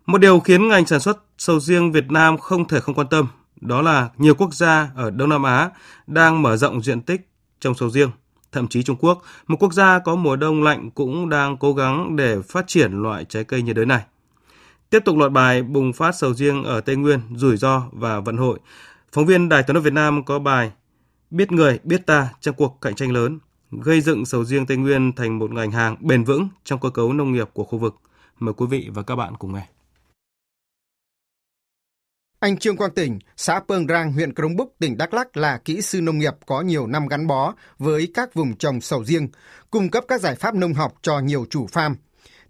Một điều khiến ngành sản xuất sầu riêng Việt Nam không thể không quan tâm, đó là nhiều quốc gia ở Đông Nam Á đang mở rộng diện tích trồng sầu riêng. Thậm chí Trung Quốc, một quốc gia có mùa đông lạnh cũng đang cố gắng để phát triển loại trái cây nhiệt đới này. Tiếp tục loạt bài bùng phát sầu riêng ở Tây Nguyên, rủi ro và vận hội. Phóng viên Đài tiếng nói Việt Nam có bài Biết người, biết ta trong cuộc cạnh tranh lớn, gây dựng sầu riêng Tây Nguyên thành một ngành hàng bền vững trong cơ cấu nông nghiệp của khu vực. Mời quý vị và các bạn cùng nghe. Anh Trương Quang Tỉnh, xã Pương Rang, huyện Crong Búc, tỉnh Đắk lắc là kỹ sư nông nghiệp có nhiều năm gắn bó với các vùng trồng sầu riêng, cung cấp các giải pháp nông học cho nhiều chủ farm.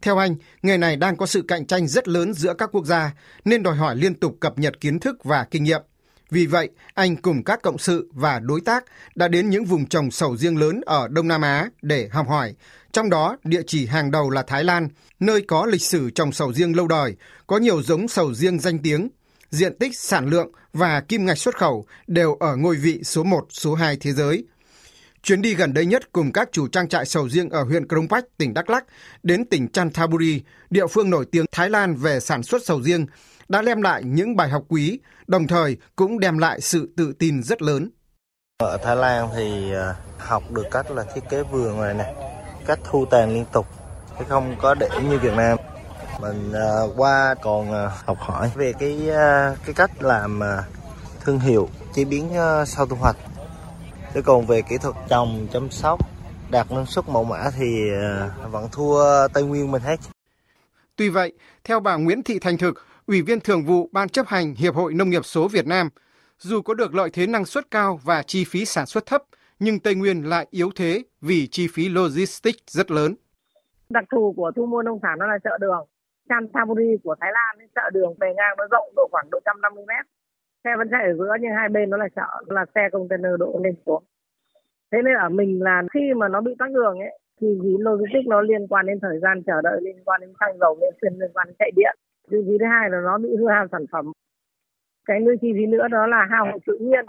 Theo anh, nghề này đang có sự cạnh tranh rất lớn giữa các quốc gia, nên đòi hỏi liên tục cập nhật kiến thức và kinh nghiệm. Vì vậy, anh cùng các cộng sự và đối tác đã đến những vùng trồng sầu riêng lớn ở Đông Nam Á để học hỏi. Trong đó, địa chỉ hàng đầu là Thái Lan, nơi có lịch sử trồng sầu riêng lâu đời, có nhiều giống sầu riêng danh tiếng, diện tích, sản lượng và kim ngạch xuất khẩu đều ở ngôi vị số 1, số 2 thế giới. Chuyến đi gần đây nhất cùng các chủ trang trại sầu riêng ở huyện Krông Pách, tỉnh Đắk Lắk đến tỉnh Chanthaburi, địa phương nổi tiếng Thái Lan về sản xuất sầu riêng, đã đem lại những bài học quý, đồng thời cũng đem lại sự tự tin rất lớn. Ở Thái Lan thì à, học được cách là thiết kế vườn này nè, cách thu tàn liên tục, chứ không có để như Việt Nam. Mình uh, qua còn uh, học hỏi về cái cái cách làm thương hiệu, chế biến sau thu hoạch. Chứ còn về kỹ thuật trồng, chăm sóc, đạt năng suất mẫu mã thì vẫn thua Tây Nguyên mình hết. Tuy vậy, theo bà Nguyễn Thị Thành Thực, Ủy viên Thường vụ Ban chấp hành Hiệp hội Nông nghiệp số Việt Nam, dù có được lợi thế năng suất cao và chi phí sản xuất thấp, nhưng Tây Nguyên lại yếu thế vì chi phí logistics rất lớn. Đặc thù của thu mua nông sản đó là chợ đường. Chanthaburi của Thái Lan, chợ đường bề ngang nó rộng độ khoảng độ 150 mét. Xe vẫn chạy ở giữa nhưng hai bên nó là chợ, là xe container độ lên xuống. Thế nên ở mình là khi mà nó bị tắc đường ấy, thì phí logistics nó liên quan đến thời gian chờ đợi, liên quan đến xăng dầu, liên quan đến chạy điện chi phí thứ hai là nó bị hư hao sản phẩm cái nguyên chi phí nữa đó là hao hụt tự nhiên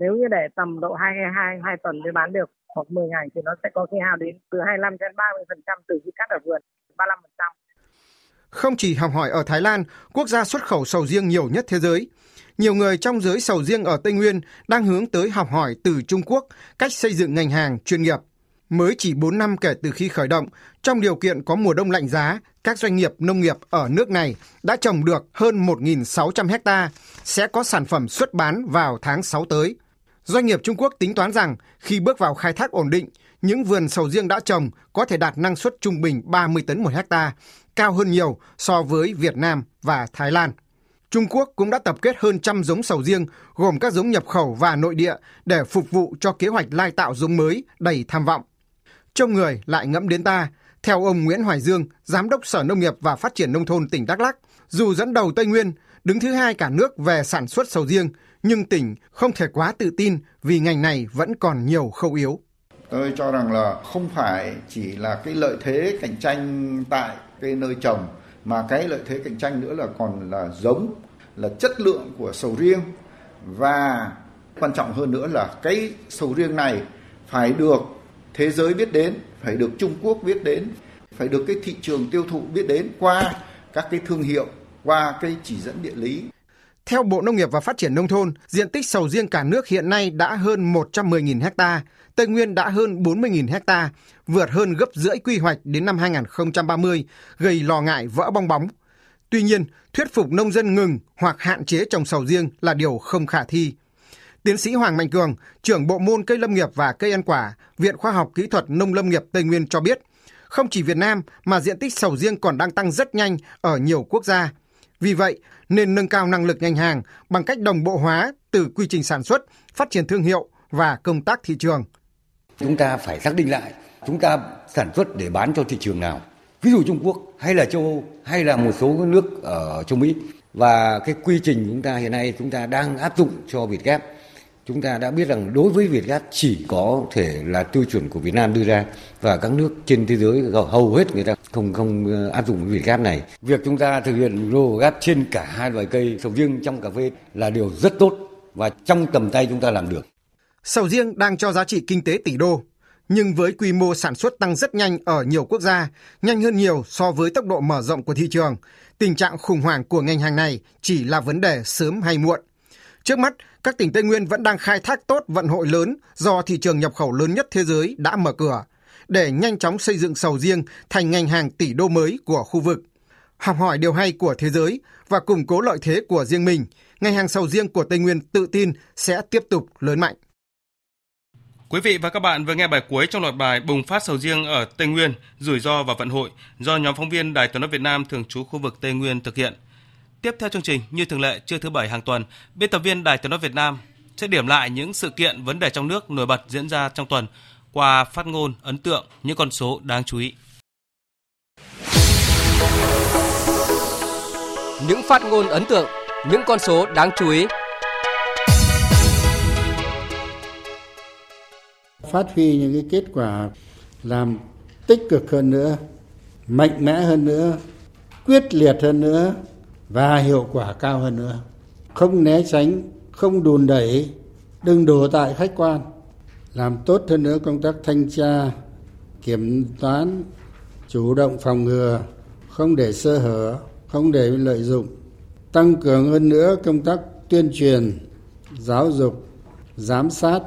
nếu như để tầm độ hai hai hai tuần mới bán được hoặc 10 ngày thì nó sẽ có khi hao đến từ 25 đến 30 phần trăm từ khi cắt ở vườn 35 phần trăm không chỉ học hỏi ở Thái Lan, quốc gia xuất khẩu sầu riêng nhiều nhất thế giới. Nhiều người trong giới sầu riêng ở Tây Nguyên đang hướng tới học hỏi từ Trung Quốc cách xây dựng ngành hàng chuyên nghiệp. Mới chỉ 4 năm kể từ khi khởi động, trong điều kiện có mùa đông lạnh giá, các doanh nghiệp nông nghiệp ở nước này đã trồng được hơn 1.600 hecta, sẽ có sản phẩm xuất bán vào tháng 6 tới. Doanh nghiệp Trung Quốc tính toán rằng khi bước vào khai thác ổn định, những vườn sầu riêng đã trồng có thể đạt năng suất trung bình 30 tấn một hecta, cao hơn nhiều so với Việt Nam và Thái Lan. Trung Quốc cũng đã tập kết hơn trăm giống sầu riêng, gồm các giống nhập khẩu và nội địa để phục vụ cho kế hoạch lai tạo giống mới đầy tham vọng. Trông người lại ngẫm đến ta, theo ông Nguyễn Hoài Dương, Giám đốc Sở Nông nghiệp và Phát triển Nông thôn tỉnh Đắk Lắk, dù dẫn đầu Tây Nguyên, đứng thứ hai cả nước về sản xuất sầu riêng, nhưng tỉnh không thể quá tự tin vì ngành này vẫn còn nhiều khâu yếu. Tôi cho rằng là không phải chỉ là cái lợi thế cạnh tranh tại cái nơi trồng, mà cái lợi thế cạnh tranh nữa là còn là giống, là chất lượng của sầu riêng và quan trọng hơn nữa là cái sầu riêng này phải được thế giới biết đến, phải được Trung Quốc biết đến, phải được cái thị trường tiêu thụ biết đến qua các cái thương hiệu, qua cái chỉ dẫn địa lý. Theo Bộ Nông nghiệp và Phát triển Nông thôn, diện tích sầu riêng cả nước hiện nay đã hơn 110.000 ha, Tây Nguyên đã hơn 40.000 ha, vượt hơn gấp rưỡi quy hoạch đến năm 2030, gây lo ngại vỡ bong bóng. Tuy nhiên, thuyết phục nông dân ngừng hoặc hạn chế trồng sầu riêng là điều không khả thi. Tiến sĩ Hoàng Mạnh Cường, trưởng bộ môn cây lâm nghiệp và cây ăn quả, Viện Khoa học Kỹ thuật Nông lâm nghiệp Tây Nguyên cho biết, không chỉ Việt Nam mà diện tích sầu riêng còn đang tăng rất nhanh ở nhiều quốc gia. Vì vậy, nên nâng cao năng lực ngành hàng bằng cách đồng bộ hóa từ quy trình sản xuất, phát triển thương hiệu và công tác thị trường. Chúng ta phải xác định lại, chúng ta sản xuất để bán cho thị trường nào. Ví dụ Trung Quốc hay là châu Âu hay là một số nước ở châu Mỹ. Và cái quy trình chúng ta hiện nay chúng ta đang áp dụng cho Việt Gap chúng ta đã biết rằng đối với Việt Gáp chỉ có thể là tiêu chuẩn của Việt Nam đưa ra và các nước trên thế giới hầu hết người ta không không ờ, áp dụng Việt Gáp này. Việc chúng ta thực hiện Euro gáp trên cả hai loại cây sầu riêng trong cà phê là điều rất tốt và trong tầm tay chúng ta làm được. Sầu riêng đang cho giá trị kinh tế tỷ đô, nhưng với quy mô sản xuất tăng rất nhanh ở nhiều quốc gia, nhanh hơn nhiều so với tốc độ mở rộng của thị trường, tình trạng khủng hoảng của ngành hàng này chỉ là vấn đề sớm hay muộn. Trước mắt, các tỉnh Tây Nguyên vẫn đang khai thác tốt vận hội lớn do thị trường nhập khẩu lớn nhất thế giới đã mở cửa để nhanh chóng xây dựng sầu riêng thành ngành hàng tỷ đô mới của khu vực. Học hỏi điều hay của thế giới và củng cố lợi thế của riêng mình, ngành hàng sầu riêng của Tây Nguyên tự tin sẽ tiếp tục lớn mạnh. Quý vị và các bạn vừa nghe bài cuối trong loạt bài Bùng phát sầu riêng ở Tây Nguyên, rủi ro và vận hội do nhóm phóng viên Đài Tiếng nói Việt Nam thường trú khu vực Tây Nguyên thực hiện. Tiếp theo chương trình, như thường lệ, trưa thứ bảy hàng tuần, biên tập viên Đài Tiếng nói Việt Nam sẽ điểm lại những sự kiện vấn đề trong nước nổi bật diễn ra trong tuần qua phát ngôn ấn tượng những con số đáng chú ý. Những phát ngôn ấn tượng, những con số đáng chú ý. Phát huy những cái kết quả làm tích cực hơn nữa, mạnh mẽ hơn nữa, quyết liệt hơn nữa và hiệu quả cao hơn nữa. Không né tránh, không đùn đẩy, đừng đổ tại khách quan. Làm tốt hơn nữa công tác thanh tra, kiểm toán, chủ động phòng ngừa, không để sơ hở, không để lợi dụng. Tăng cường hơn nữa công tác tuyên truyền, giáo dục, giám sát,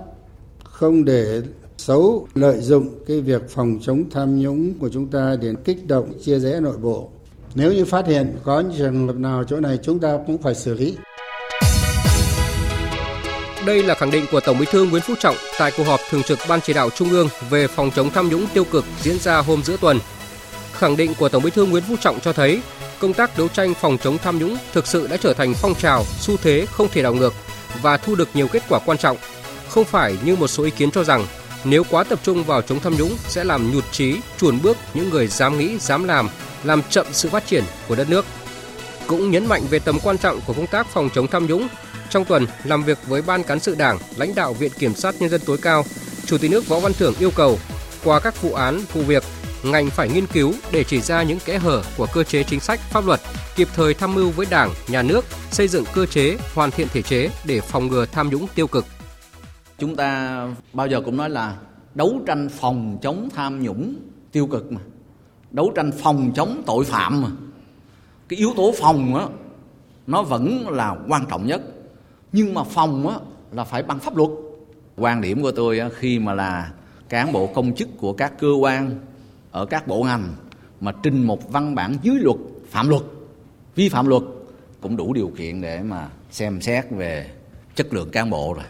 không để xấu lợi dụng cái việc phòng chống tham nhũng của chúng ta để kích động chia rẽ nội bộ nếu như phát hiện có những trường hợp nào chỗ này chúng ta cũng phải xử lý đây là khẳng định của Tổng Bí thư Nguyễn Phú Trọng tại cuộc họp thường trực Ban chỉ đạo Trung ương về phòng chống tham nhũng tiêu cực diễn ra hôm giữa tuần. Khẳng định của Tổng Bí thư Nguyễn Phú Trọng cho thấy công tác đấu tranh phòng chống tham nhũng thực sự đã trở thành phong trào, xu thế không thể đảo ngược và thu được nhiều kết quả quan trọng. Không phải như một số ý kiến cho rằng nếu quá tập trung vào chống tham nhũng sẽ làm nhụt chí, chuồn bước những người dám nghĩ, dám làm, làm chậm sự phát triển của đất nước. Cũng nhấn mạnh về tầm quan trọng của công tác phòng chống tham nhũng. Trong tuần, làm việc với Ban Cán sự Đảng, lãnh đạo Viện Kiểm sát Nhân dân tối cao, Chủ tịch nước Võ Văn Thưởng yêu cầu qua các vụ án, vụ việc, ngành phải nghiên cứu để chỉ ra những kẽ hở của cơ chế chính sách, pháp luật, kịp thời tham mưu với Đảng, Nhà nước, xây dựng cơ chế, hoàn thiện thể chế để phòng ngừa tham nhũng tiêu cực. Chúng ta bao giờ cũng nói là đấu tranh phòng chống tham nhũng tiêu cực mà. Đấu tranh phòng chống tội phạm mà. Cái yếu tố phòng á nó vẫn là quan trọng nhất. Nhưng mà phòng á là phải bằng pháp luật. Quan điểm của tôi á, khi mà là cán bộ công chức của các cơ quan ở các bộ ngành mà trình một văn bản dưới luật phạm luật vi phạm luật cũng đủ điều kiện để mà xem xét về chất lượng cán bộ rồi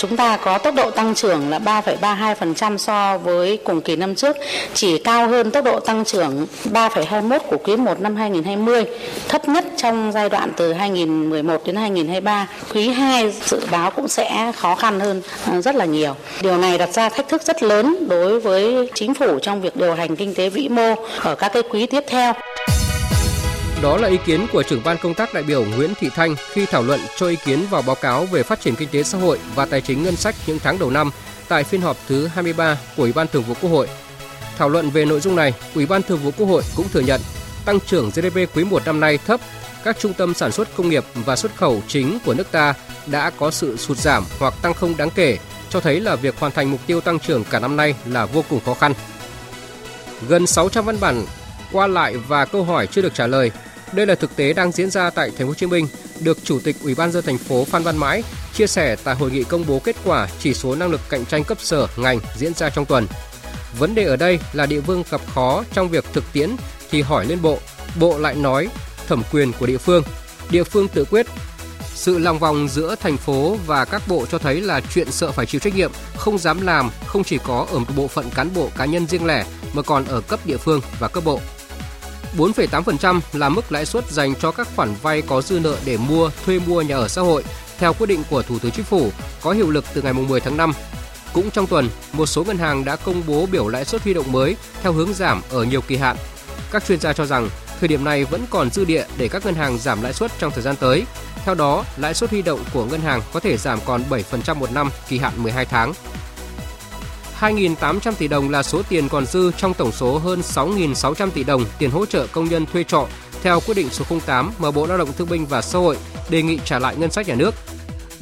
Chúng ta có tốc độ tăng trưởng là 3,32% so với cùng kỳ năm trước, chỉ cao hơn tốc độ tăng trưởng 3,21 của quý 1 năm 2020, thấp nhất trong giai đoạn từ 2011 đến 2023. Quý 2 dự báo cũng sẽ khó khăn hơn à, rất là nhiều. Điều này đặt ra thách thức rất lớn đối với chính phủ trong việc điều hành kinh tế vĩ mô ở các cái quý tiếp theo. Đó là ý kiến của trưởng ban công tác đại biểu Nguyễn Thị Thanh khi thảo luận cho ý kiến vào báo cáo về phát triển kinh tế xã hội và tài chính ngân sách những tháng đầu năm tại phiên họp thứ 23 của Ủy ban Thường vụ Quốc hội. Thảo luận về nội dung này, Ủy ban Thường vụ Quốc hội cũng thừa nhận tăng trưởng GDP quý 1 năm nay thấp, các trung tâm sản xuất công nghiệp và xuất khẩu chính của nước ta đã có sự sụt giảm hoặc tăng không đáng kể, cho thấy là việc hoàn thành mục tiêu tăng trưởng cả năm nay là vô cùng khó khăn. Gần 600 văn bản qua lại và câu hỏi chưa được trả lời đây là thực tế đang diễn ra tại Thành phố Hồ Chí Minh, được Chủ tịch Ủy ban dân thành phố Phan Văn Mãi chia sẻ tại hội nghị công bố kết quả chỉ số năng lực cạnh tranh cấp sở ngành diễn ra trong tuần. Vấn đề ở đây là địa phương gặp khó trong việc thực tiễn thì hỏi lên bộ, bộ lại nói thẩm quyền của địa phương, địa phương tự quyết. Sự lòng vòng giữa thành phố và các bộ cho thấy là chuyện sợ phải chịu trách nhiệm, không dám làm không chỉ có ở một bộ phận cán bộ cá nhân riêng lẻ mà còn ở cấp địa phương và cấp bộ. 4,8% là mức lãi suất dành cho các khoản vay có dư nợ để mua, thuê mua nhà ở xã hội theo quyết định của Thủ tướng Chính phủ có hiệu lực từ ngày 10 tháng 5. Cũng trong tuần, một số ngân hàng đã công bố biểu lãi suất huy động mới theo hướng giảm ở nhiều kỳ hạn. Các chuyên gia cho rằng thời điểm này vẫn còn dư địa để các ngân hàng giảm lãi suất trong thời gian tới. Theo đó, lãi suất huy động của ngân hàng có thể giảm còn 7% một năm kỳ hạn 12 tháng. 2.800 tỷ đồng là số tiền còn dư trong tổng số hơn 6.600 tỷ đồng tiền hỗ trợ công nhân thuê trọ theo quyết định số 08 mà Bộ Lao động Thương binh và Xã hội đề nghị trả lại ngân sách nhà nước.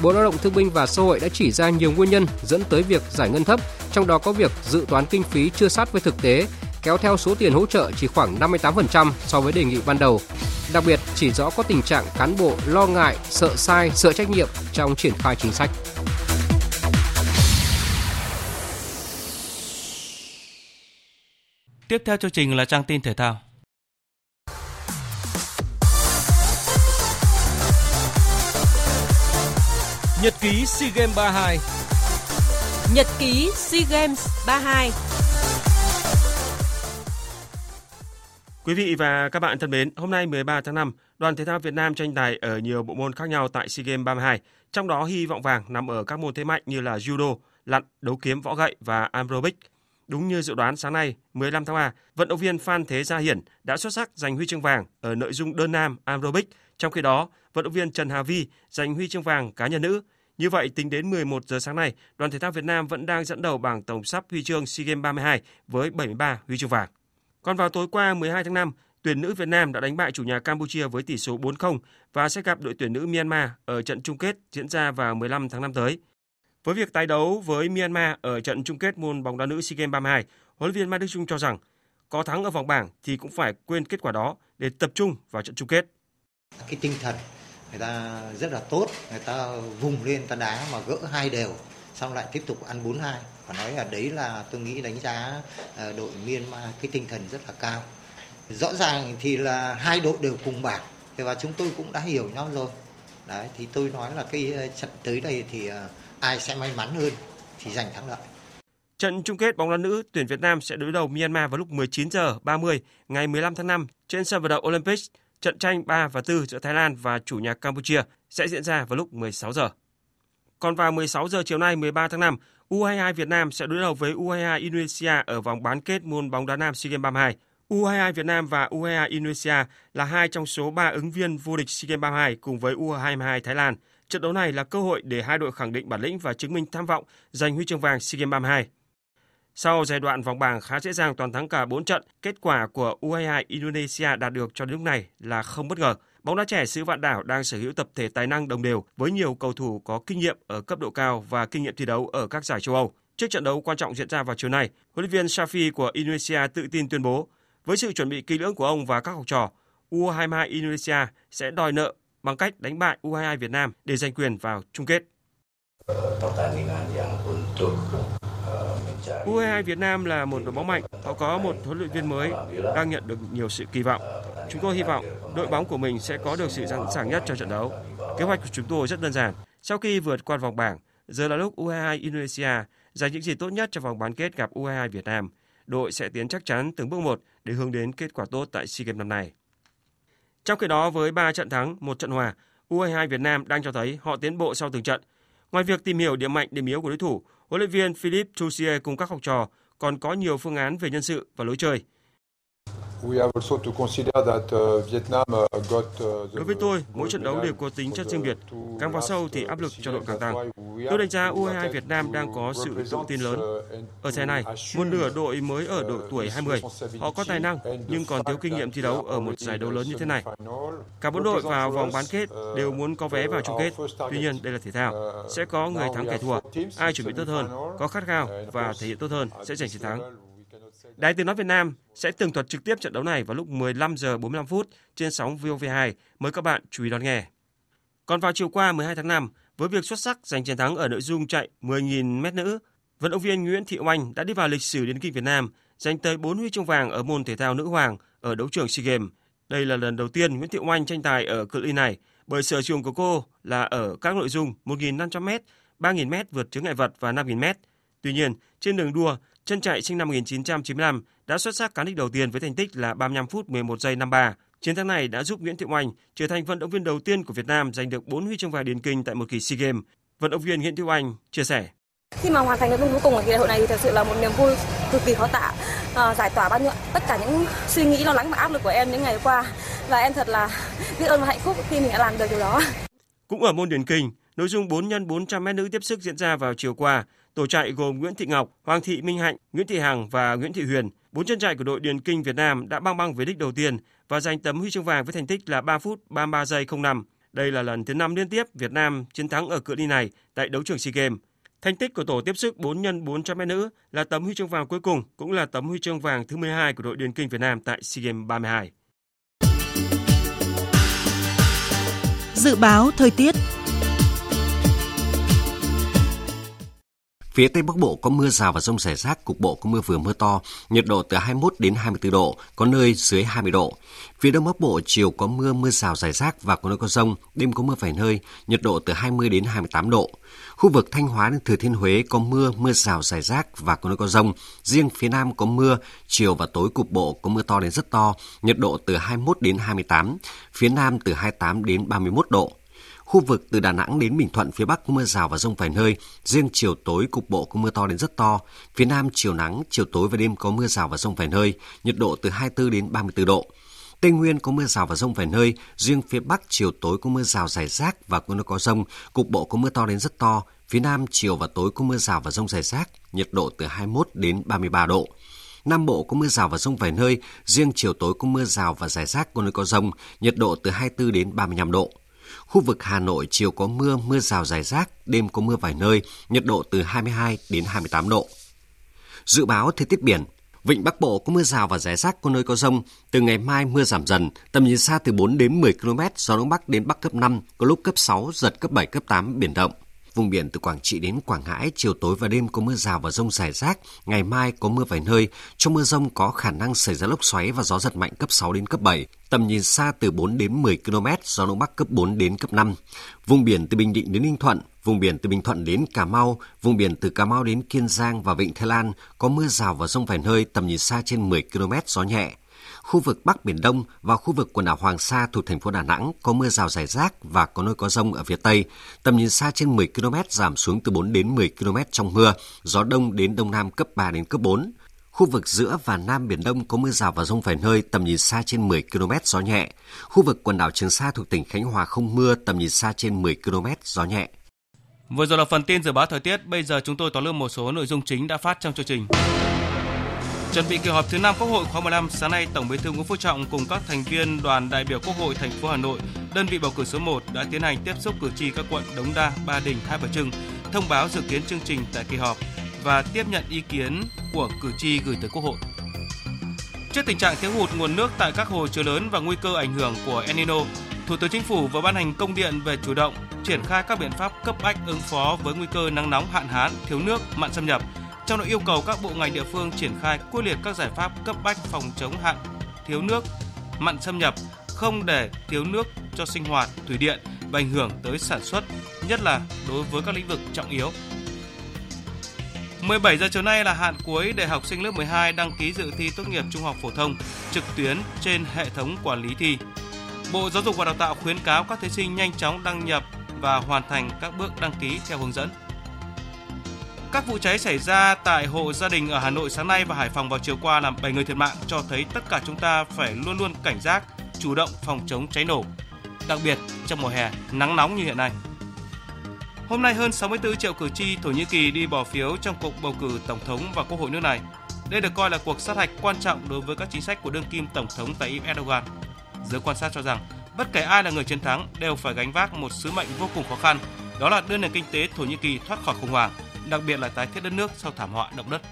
Bộ Lao động Thương binh và Xã hội đã chỉ ra nhiều nguyên nhân dẫn tới việc giải ngân thấp, trong đó có việc dự toán kinh phí chưa sát với thực tế, kéo theo số tiền hỗ trợ chỉ khoảng 58% so với đề nghị ban đầu. Đặc biệt, chỉ rõ có tình trạng cán bộ lo ngại, sợ sai, sợ trách nhiệm trong triển khai chính sách. Tiếp theo chương trình là trang tin thể thao. Nhật ký SEA Games 32 Nhật ký SEA Games 32 Quý vị và các bạn thân mến, hôm nay 13 tháng 5, đoàn thể thao Việt Nam tranh tài ở nhiều bộ môn khác nhau tại SEA Games 32, trong đó hy vọng vàng nằm ở các môn thế mạnh như là judo, lặn, đấu kiếm võ gậy và aerobic. Đúng như dự đoán sáng nay, 15 tháng 3, vận động viên Phan Thế Gia Hiển đã xuất sắc giành huy chương vàng ở nội dung đơn nam aerobic. Trong khi đó, vận động viên Trần Hà Vi giành huy chương vàng cá nhân nữ. Như vậy, tính đến 11 giờ sáng nay, đoàn thể thao Việt Nam vẫn đang dẫn đầu bảng tổng sắp huy chương SEA Games 32 với 73 huy chương vàng. Còn vào tối qua 12 tháng 5, tuyển nữ Việt Nam đã đánh bại chủ nhà Campuchia với tỷ số 4-0 và sẽ gặp đội tuyển nữ Myanmar ở trận chung kết diễn ra vào 15 tháng 5 tới. Với việc tái đấu với Myanmar ở trận chung kết môn bóng đá nữ SEA Games 32, huấn luyện viên Mai Đức Chung cho rằng có thắng ở vòng bảng thì cũng phải quên kết quả đó để tập trung vào trận chung kết. Cái tinh thần người ta rất là tốt, người ta vùng lên ta đá mà gỡ hai đều, xong lại tiếp tục ăn 4-2. Và nói là đấy là tôi nghĩ đánh giá ờ, đội Myanmar cái tinh thần rất là cao. Rõ ràng thì là hai đội đều cùng bảng và chúng tôi cũng đã hiểu nhau rồi. Đấy thì tôi nói là cái ờ, trận tới đây thì ờ, ai sẽ may mắn hơn thì giành thắng lợi. Trận chung kết bóng đá nữ tuyển Việt Nam sẽ đối đầu Myanmar vào lúc 19 giờ 30 ngày 15 tháng 5 trên sân vận động Olympic. Trận tranh 3 và 4 giữa Thái Lan và chủ nhà Campuchia sẽ diễn ra vào lúc 16 giờ. Còn vào 16 giờ chiều nay 13 tháng 5, U22 Việt Nam sẽ đối đầu với U22 Indonesia ở vòng bán kết môn bóng đá nam SEA Games 32. U22 Việt Nam và U22 Indonesia là hai trong số ba ứng viên vô địch SEA Games 32 cùng với U22 Thái Lan. Trận đấu này là cơ hội để hai đội khẳng định bản lĩnh và chứng minh tham vọng giành huy chương vàng SEA Games 32. Sau giai đoạn vòng bảng khá dễ dàng toàn thắng cả 4 trận, kết quả của U22 Indonesia đạt được cho đến lúc này là không bất ngờ. Bóng đá trẻ xứ Vạn Đảo đang sở hữu tập thể tài năng đồng đều với nhiều cầu thủ có kinh nghiệm ở cấp độ cao và kinh nghiệm thi đấu ở các giải châu Âu. Trước trận đấu quan trọng diễn ra vào chiều nay, huấn luyện viên Shafi của Indonesia tự tin tuyên bố, với sự chuẩn bị kỹ lưỡng của ông và các học trò, U22 Indonesia sẽ đòi nợ bằng cách đánh bại U22 Việt Nam để giành quyền vào chung kết. U22 Việt Nam là một đội bóng mạnh, họ có một huấn luyện viên mới đang nhận được nhiều sự kỳ vọng. Chúng tôi hy vọng đội bóng của mình sẽ có được sự sẵn sàng nhất cho trận đấu. Kế hoạch của chúng tôi rất đơn giản. Sau khi vượt qua vòng bảng, giờ là lúc U22 Indonesia giành những gì tốt nhất cho vòng bán kết gặp U22 Việt Nam. Đội sẽ tiến chắc chắn từng bước một để hướng đến kết quả tốt tại SEA Games năm nay. Trong khi đó với 3 trận thắng, một trận hòa, U22 Việt Nam đang cho thấy họ tiến bộ sau từng trận. Ngoài việc tìm hiểu điểm mạnh, điểm yếu của đối thủ, huấn luyện viên Philip Troussier cùng các học trò còn có nhiều phương án về nhân sự và lối chơi. Đối với tôi, mỗi trận đấu đều có tính chất riêng biệt. Càng vào sâu thì áp lực cho đội càng tăng. Tôi đánh giá U22 Việt Nam đang có sự tự tin lớn. Ở giải này, một nửa đội mới ở độ tuổi 20. Họ có tài năng nhưng còn thiếu kinh nghiệm thi đấu ở một giải đấu lớn như thế này. Cả bốn đội vào vòng bán kết đều muốn có vé vào chung kết. Tuy nhiên, đây là thể thao. Sẽ có người thắng kẻ thua. Ai chuẩn bị tốt hơn, có khát khao và thể hiện tốt hơn sẽ giành chiến thắng. Đài Tiếng nói Việt Nam sẽ tường thuật trực tiếp trận đấu này vào lúc 15 giờ 45 phút trên sóng VOV2. Mời các bạn chú ý đón nghe. Còn vào chiều qua 12 tháng 5, với việc xuất sắc giành chiến thắng ở nội dung chạy 10.000 m nữ, vận động viên Nguyễn Thị Oanh đã đi vào lịch sử điền kinh Việt Nam, giành tới 4 huy chương vàng ở môn thể thao nữ hoàng ở đấu trường SEA Games. Đây là lần đầu tiên Nguyễn Thị Oanh tranh tài ở cự ly này, bởi sở trường của cô là ở các nội dung 1.500m, 3.000m vượt chướng ngại vật và 5.000m. Tuy nhiên, trên đường đua, chân chạy sinh năm 1995 đã xuất sắc cán đích đầu tiên với thành tích là 35 phút 11 giây 53. Chiến thắng này đã giúp Nguyễn Thị Oanh trở thành vận động viên đầu tiên của Việt Nam giành được 4 huy chương vàng điền kinh tại một kỳ SEA Games. Vận động viên Nguyễn Thị Oanh chia sẻ. Khi mà hoàn thành cái cuối cùng ở kỳ đại hội này thì thật sự là một niềm vui cực kỳ khó tả, à, giải tỏa bao nhiêu tất cả những suy nghĩ lo lắng và áp lực của em những ngày qua và em thật là biết ơn và hạnh phúc khi mình đã làm được điều đó. Cũng ở môn điền kinh, nội dung 4 x 400 m nữ tiếp sức diễn ra vào chiều qua. Tổ chạy gồm Nguyễn Thị Ngọc, Hoàng Thị Minh Hạnh, Nguyễn Thị Hằng và Nguyễn Thị Huyền. Bốn chân chạy của đội điền kinh Việt Nam đã băng băng về đích đầu tiên và giành tấm huy chương vàng với thành tích là 3 phút 33 giây 05. Đây là lần thứ 5 liên tiếp Việt Nam chiến thắng ở cự ly này tại đấu trường SEA Games. Thành tích của tổ tiếp sức 4 x 400 m nữ là tấm huy chương vàng cuối cùng, cũng là tấm huy chương vàng thứ 12 của đội điền kinh Việt Nam tại SEA Games 32. Dự báo thời tiết Phía Tây Bắc Bộ có mưa rào và rông rải rác, cục bộ có mưa vừa mưa to, nhiệt độ từ 21 đến 24 độ, có nơi dưới 20 độ. Phía Đông Bắc Bộ chiều có mưa, mưa rào rải rác và có nơi có rông, đêm có mưa vài nơi, nhiệt độ từ 20 đến 28 độ. Khu vực Thanh Hóa đến Thừa Thiên Huế có mưa, mưa rào rải rác và có nơi có rông. Riêng phía Nam có mưa, chiều và tối cục bộ có mưa to đến rất to, nhiệt độ từ 21 đến 28, phía Nam từ 28 đến 31 độ. Khu vực từ Đà Nẵng đến Bình Thuận phía Bắc có mưa rào và rông vài nơi, riêng chiều tối cục bộ có mưa to đến rất to. Phía Nam chiều nắng, chiều tối và đêm có mưa rào và rông vài nơi, nhiệt độ từ 24 đến 34 độ. Tây Nguyên có mưa rào và rông vài nơi, riêng phía Bắc chiều tối có mưa rào rải rác và có nơi có rông, cục bộ có mưa to đến rất to. Phía Nam chiều và tối có mưa rào và rông rải rác, nhiệt độ từ 21 đến 33 độ. Nam Bộ có mưa rào và rông vài nơi, riêng chiều tối có mưa rào và rải rác có nơi có rông, nhiệt độ từ 24 đến 35 độ. Khu vực Hà Nội chiều có mưa, mưa rào rải rác, đêm có mưa vài nơi, nhiệt độ từ 22 đến 28 độ. Dự báo thời tiết biển, Vịnh Bắc Bộ có mưa rào và rải rác có nơi có rông. Từ ngày mai mưa giảm dần, tầm nhìn xa từ 4 đến 10 km, gió đông bắc đến bắc cấp 5, có lúc cấp 6, giật cấp 7, cấp 8, biển động. Vùng biển từ Quảng Trị đến Quảng Ngãi, chiều tối và đêm có mưa rào và rông rải rác. Ngày mai có mưa vài nơi. Trong mưa rông có khả năng xảy ra lốc xoáy và gió giật mạnh cấp 6 đến cấp 7. Tầm nhìn xa từ 4 đến 10 km, gió đông bắc cấp 4 đến cấp 5. Vùng biển từ Bình Định đến Ninh Thuận, vùng biển từ Bình Thuận đến Cà Mau, vùng biển từ Cà Mau đến Kiên Giang và Vịnh Thái Lan có mưa rào và rông vài nơi, tầm nhìn xa trên 10 km, gió nhẹ khu vực Bắc Biển Đông và khu vực quần đảo Hoàng Sa thuộc thành phố Đà Nẵng có mưa rào rải rác và có nơi có rông ở phía Tây. Tầm nhìn xa trên 10 km giảm xuống từ 4 đến 10 km trong mưa, gió đông đến đông nam cấp 3 đến cấp 4. Khu vực giữa và Nam Biển Đông có mưa rào và rông vài nơi, tầm nhìn xa trên 10 km, gió nhẹ. Khu vực quần đảo Trường Sa thuộc tỉnh Khánh Hòa không mưa, tầm nhìn xa trên 10 km, gió nhẹ. Vừa rồi là phần tin dự báo thời tiết, bây giờ chúng tôi tóm lược một số nội dung chính đã phát trong chương trình. Chuẩn bị kỳ họp thứ 5 Quốc hội khóa 15, sáng nay Tổng Bí thư Nguyễn Phú Trọng cùng các thành viên đoàn đại biểu Quốc hội thành phố Hà Nội, đơn vị bầu cử số 1 đã tiến hành tiếp xúc cử tri các quận Đống Đa, Ba Đình, Hai Bà Trưng, thông báo dự kiến chương trình tại kỳ họp và tiếp nhận ý kiến của cử tri gửi tới Quốc hội. Trước tình trạng thiếu hụt nguồn nước tại các hồ chứa lớn và nguy cơ ảnh hưởng của El Nino, Thủ tướng Chính phủ vừa ban hành công điện về chủ động triển khai các biện pháp cấp bách ứng phó với nguy cơ nắng nóng hạn hán, thiếu nước, mặn xâm nhập trong đó yêu cầu các bộ ngành địa phương triển khai quyết liệt các giải pháp cấp bách phòng chống hạn, thiếu nước, mặn xâm nhập, không để thiếu nước cho sinh hoạt, thủy điện và ảnh hưởng tới sản xuất, nhất là đối với các lĩnh vực trọng yếu. 17 giờ chiều nay là hạn cuối để học sinh lớp 12 đăng ký dự thi tốt nghiệp trung học phổ thông trực tuyến trên hệ thống quản lý thi. Bộ Giáo dục và Đào tạo khuyến cáo các thí sinh nhanh chóng đăng nhập và hoàn thành các bước đăng ký theo hướng dẫn. Các vụ cháy xảy ra tại hộ gia đình ở Hà Nội sáng nay và Hải Phòng vào chiều qua làm 7 người thiệt mạng cho thấy tất cả chúng ta phải luôn luôn cảnh giác, chủ động phòng chống cháy nổ, đặc biệt trong mùa hè nắng nóng như hiện nay. Hôm nay hơn 64 triệu cử tri Thổ Nhĩ Kỳ đi bỏ phiếu trong cuộc bầu cử tổng thống và quốc hội nước này. Đây được coi là cuộc sát hạch quan trọng đối với các chính sách của đương kim tổng thống Tayyip Erdogan. Giới quan sát cho rằng bất kể ai là người chiến thắng đều phải gánh vác một sứ mệnh vô cùng khó khăn, đó là đưa nền kinh tế Thổ Nhĩ Kỳ thoát khỏi khủng hoảng đặc biệt là tái thiết đất nước sau thảm họa động đất.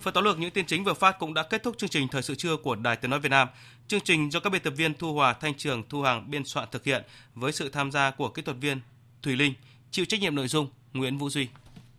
Phần tóm lược những tin chính vừa phát cũng đã kết thúc chương trình thời sự trưa của Đài Tiếng nói Việt Nam. Chương trình do các biên tập viên Thu Hòa, Thanh Trường, Thu Hằng biên soạn thực hiện với sự tham gia của kỹ thuật viên Thùy Linh, chịu trách nhiệm nội dung Nguyễn Vũ Duy.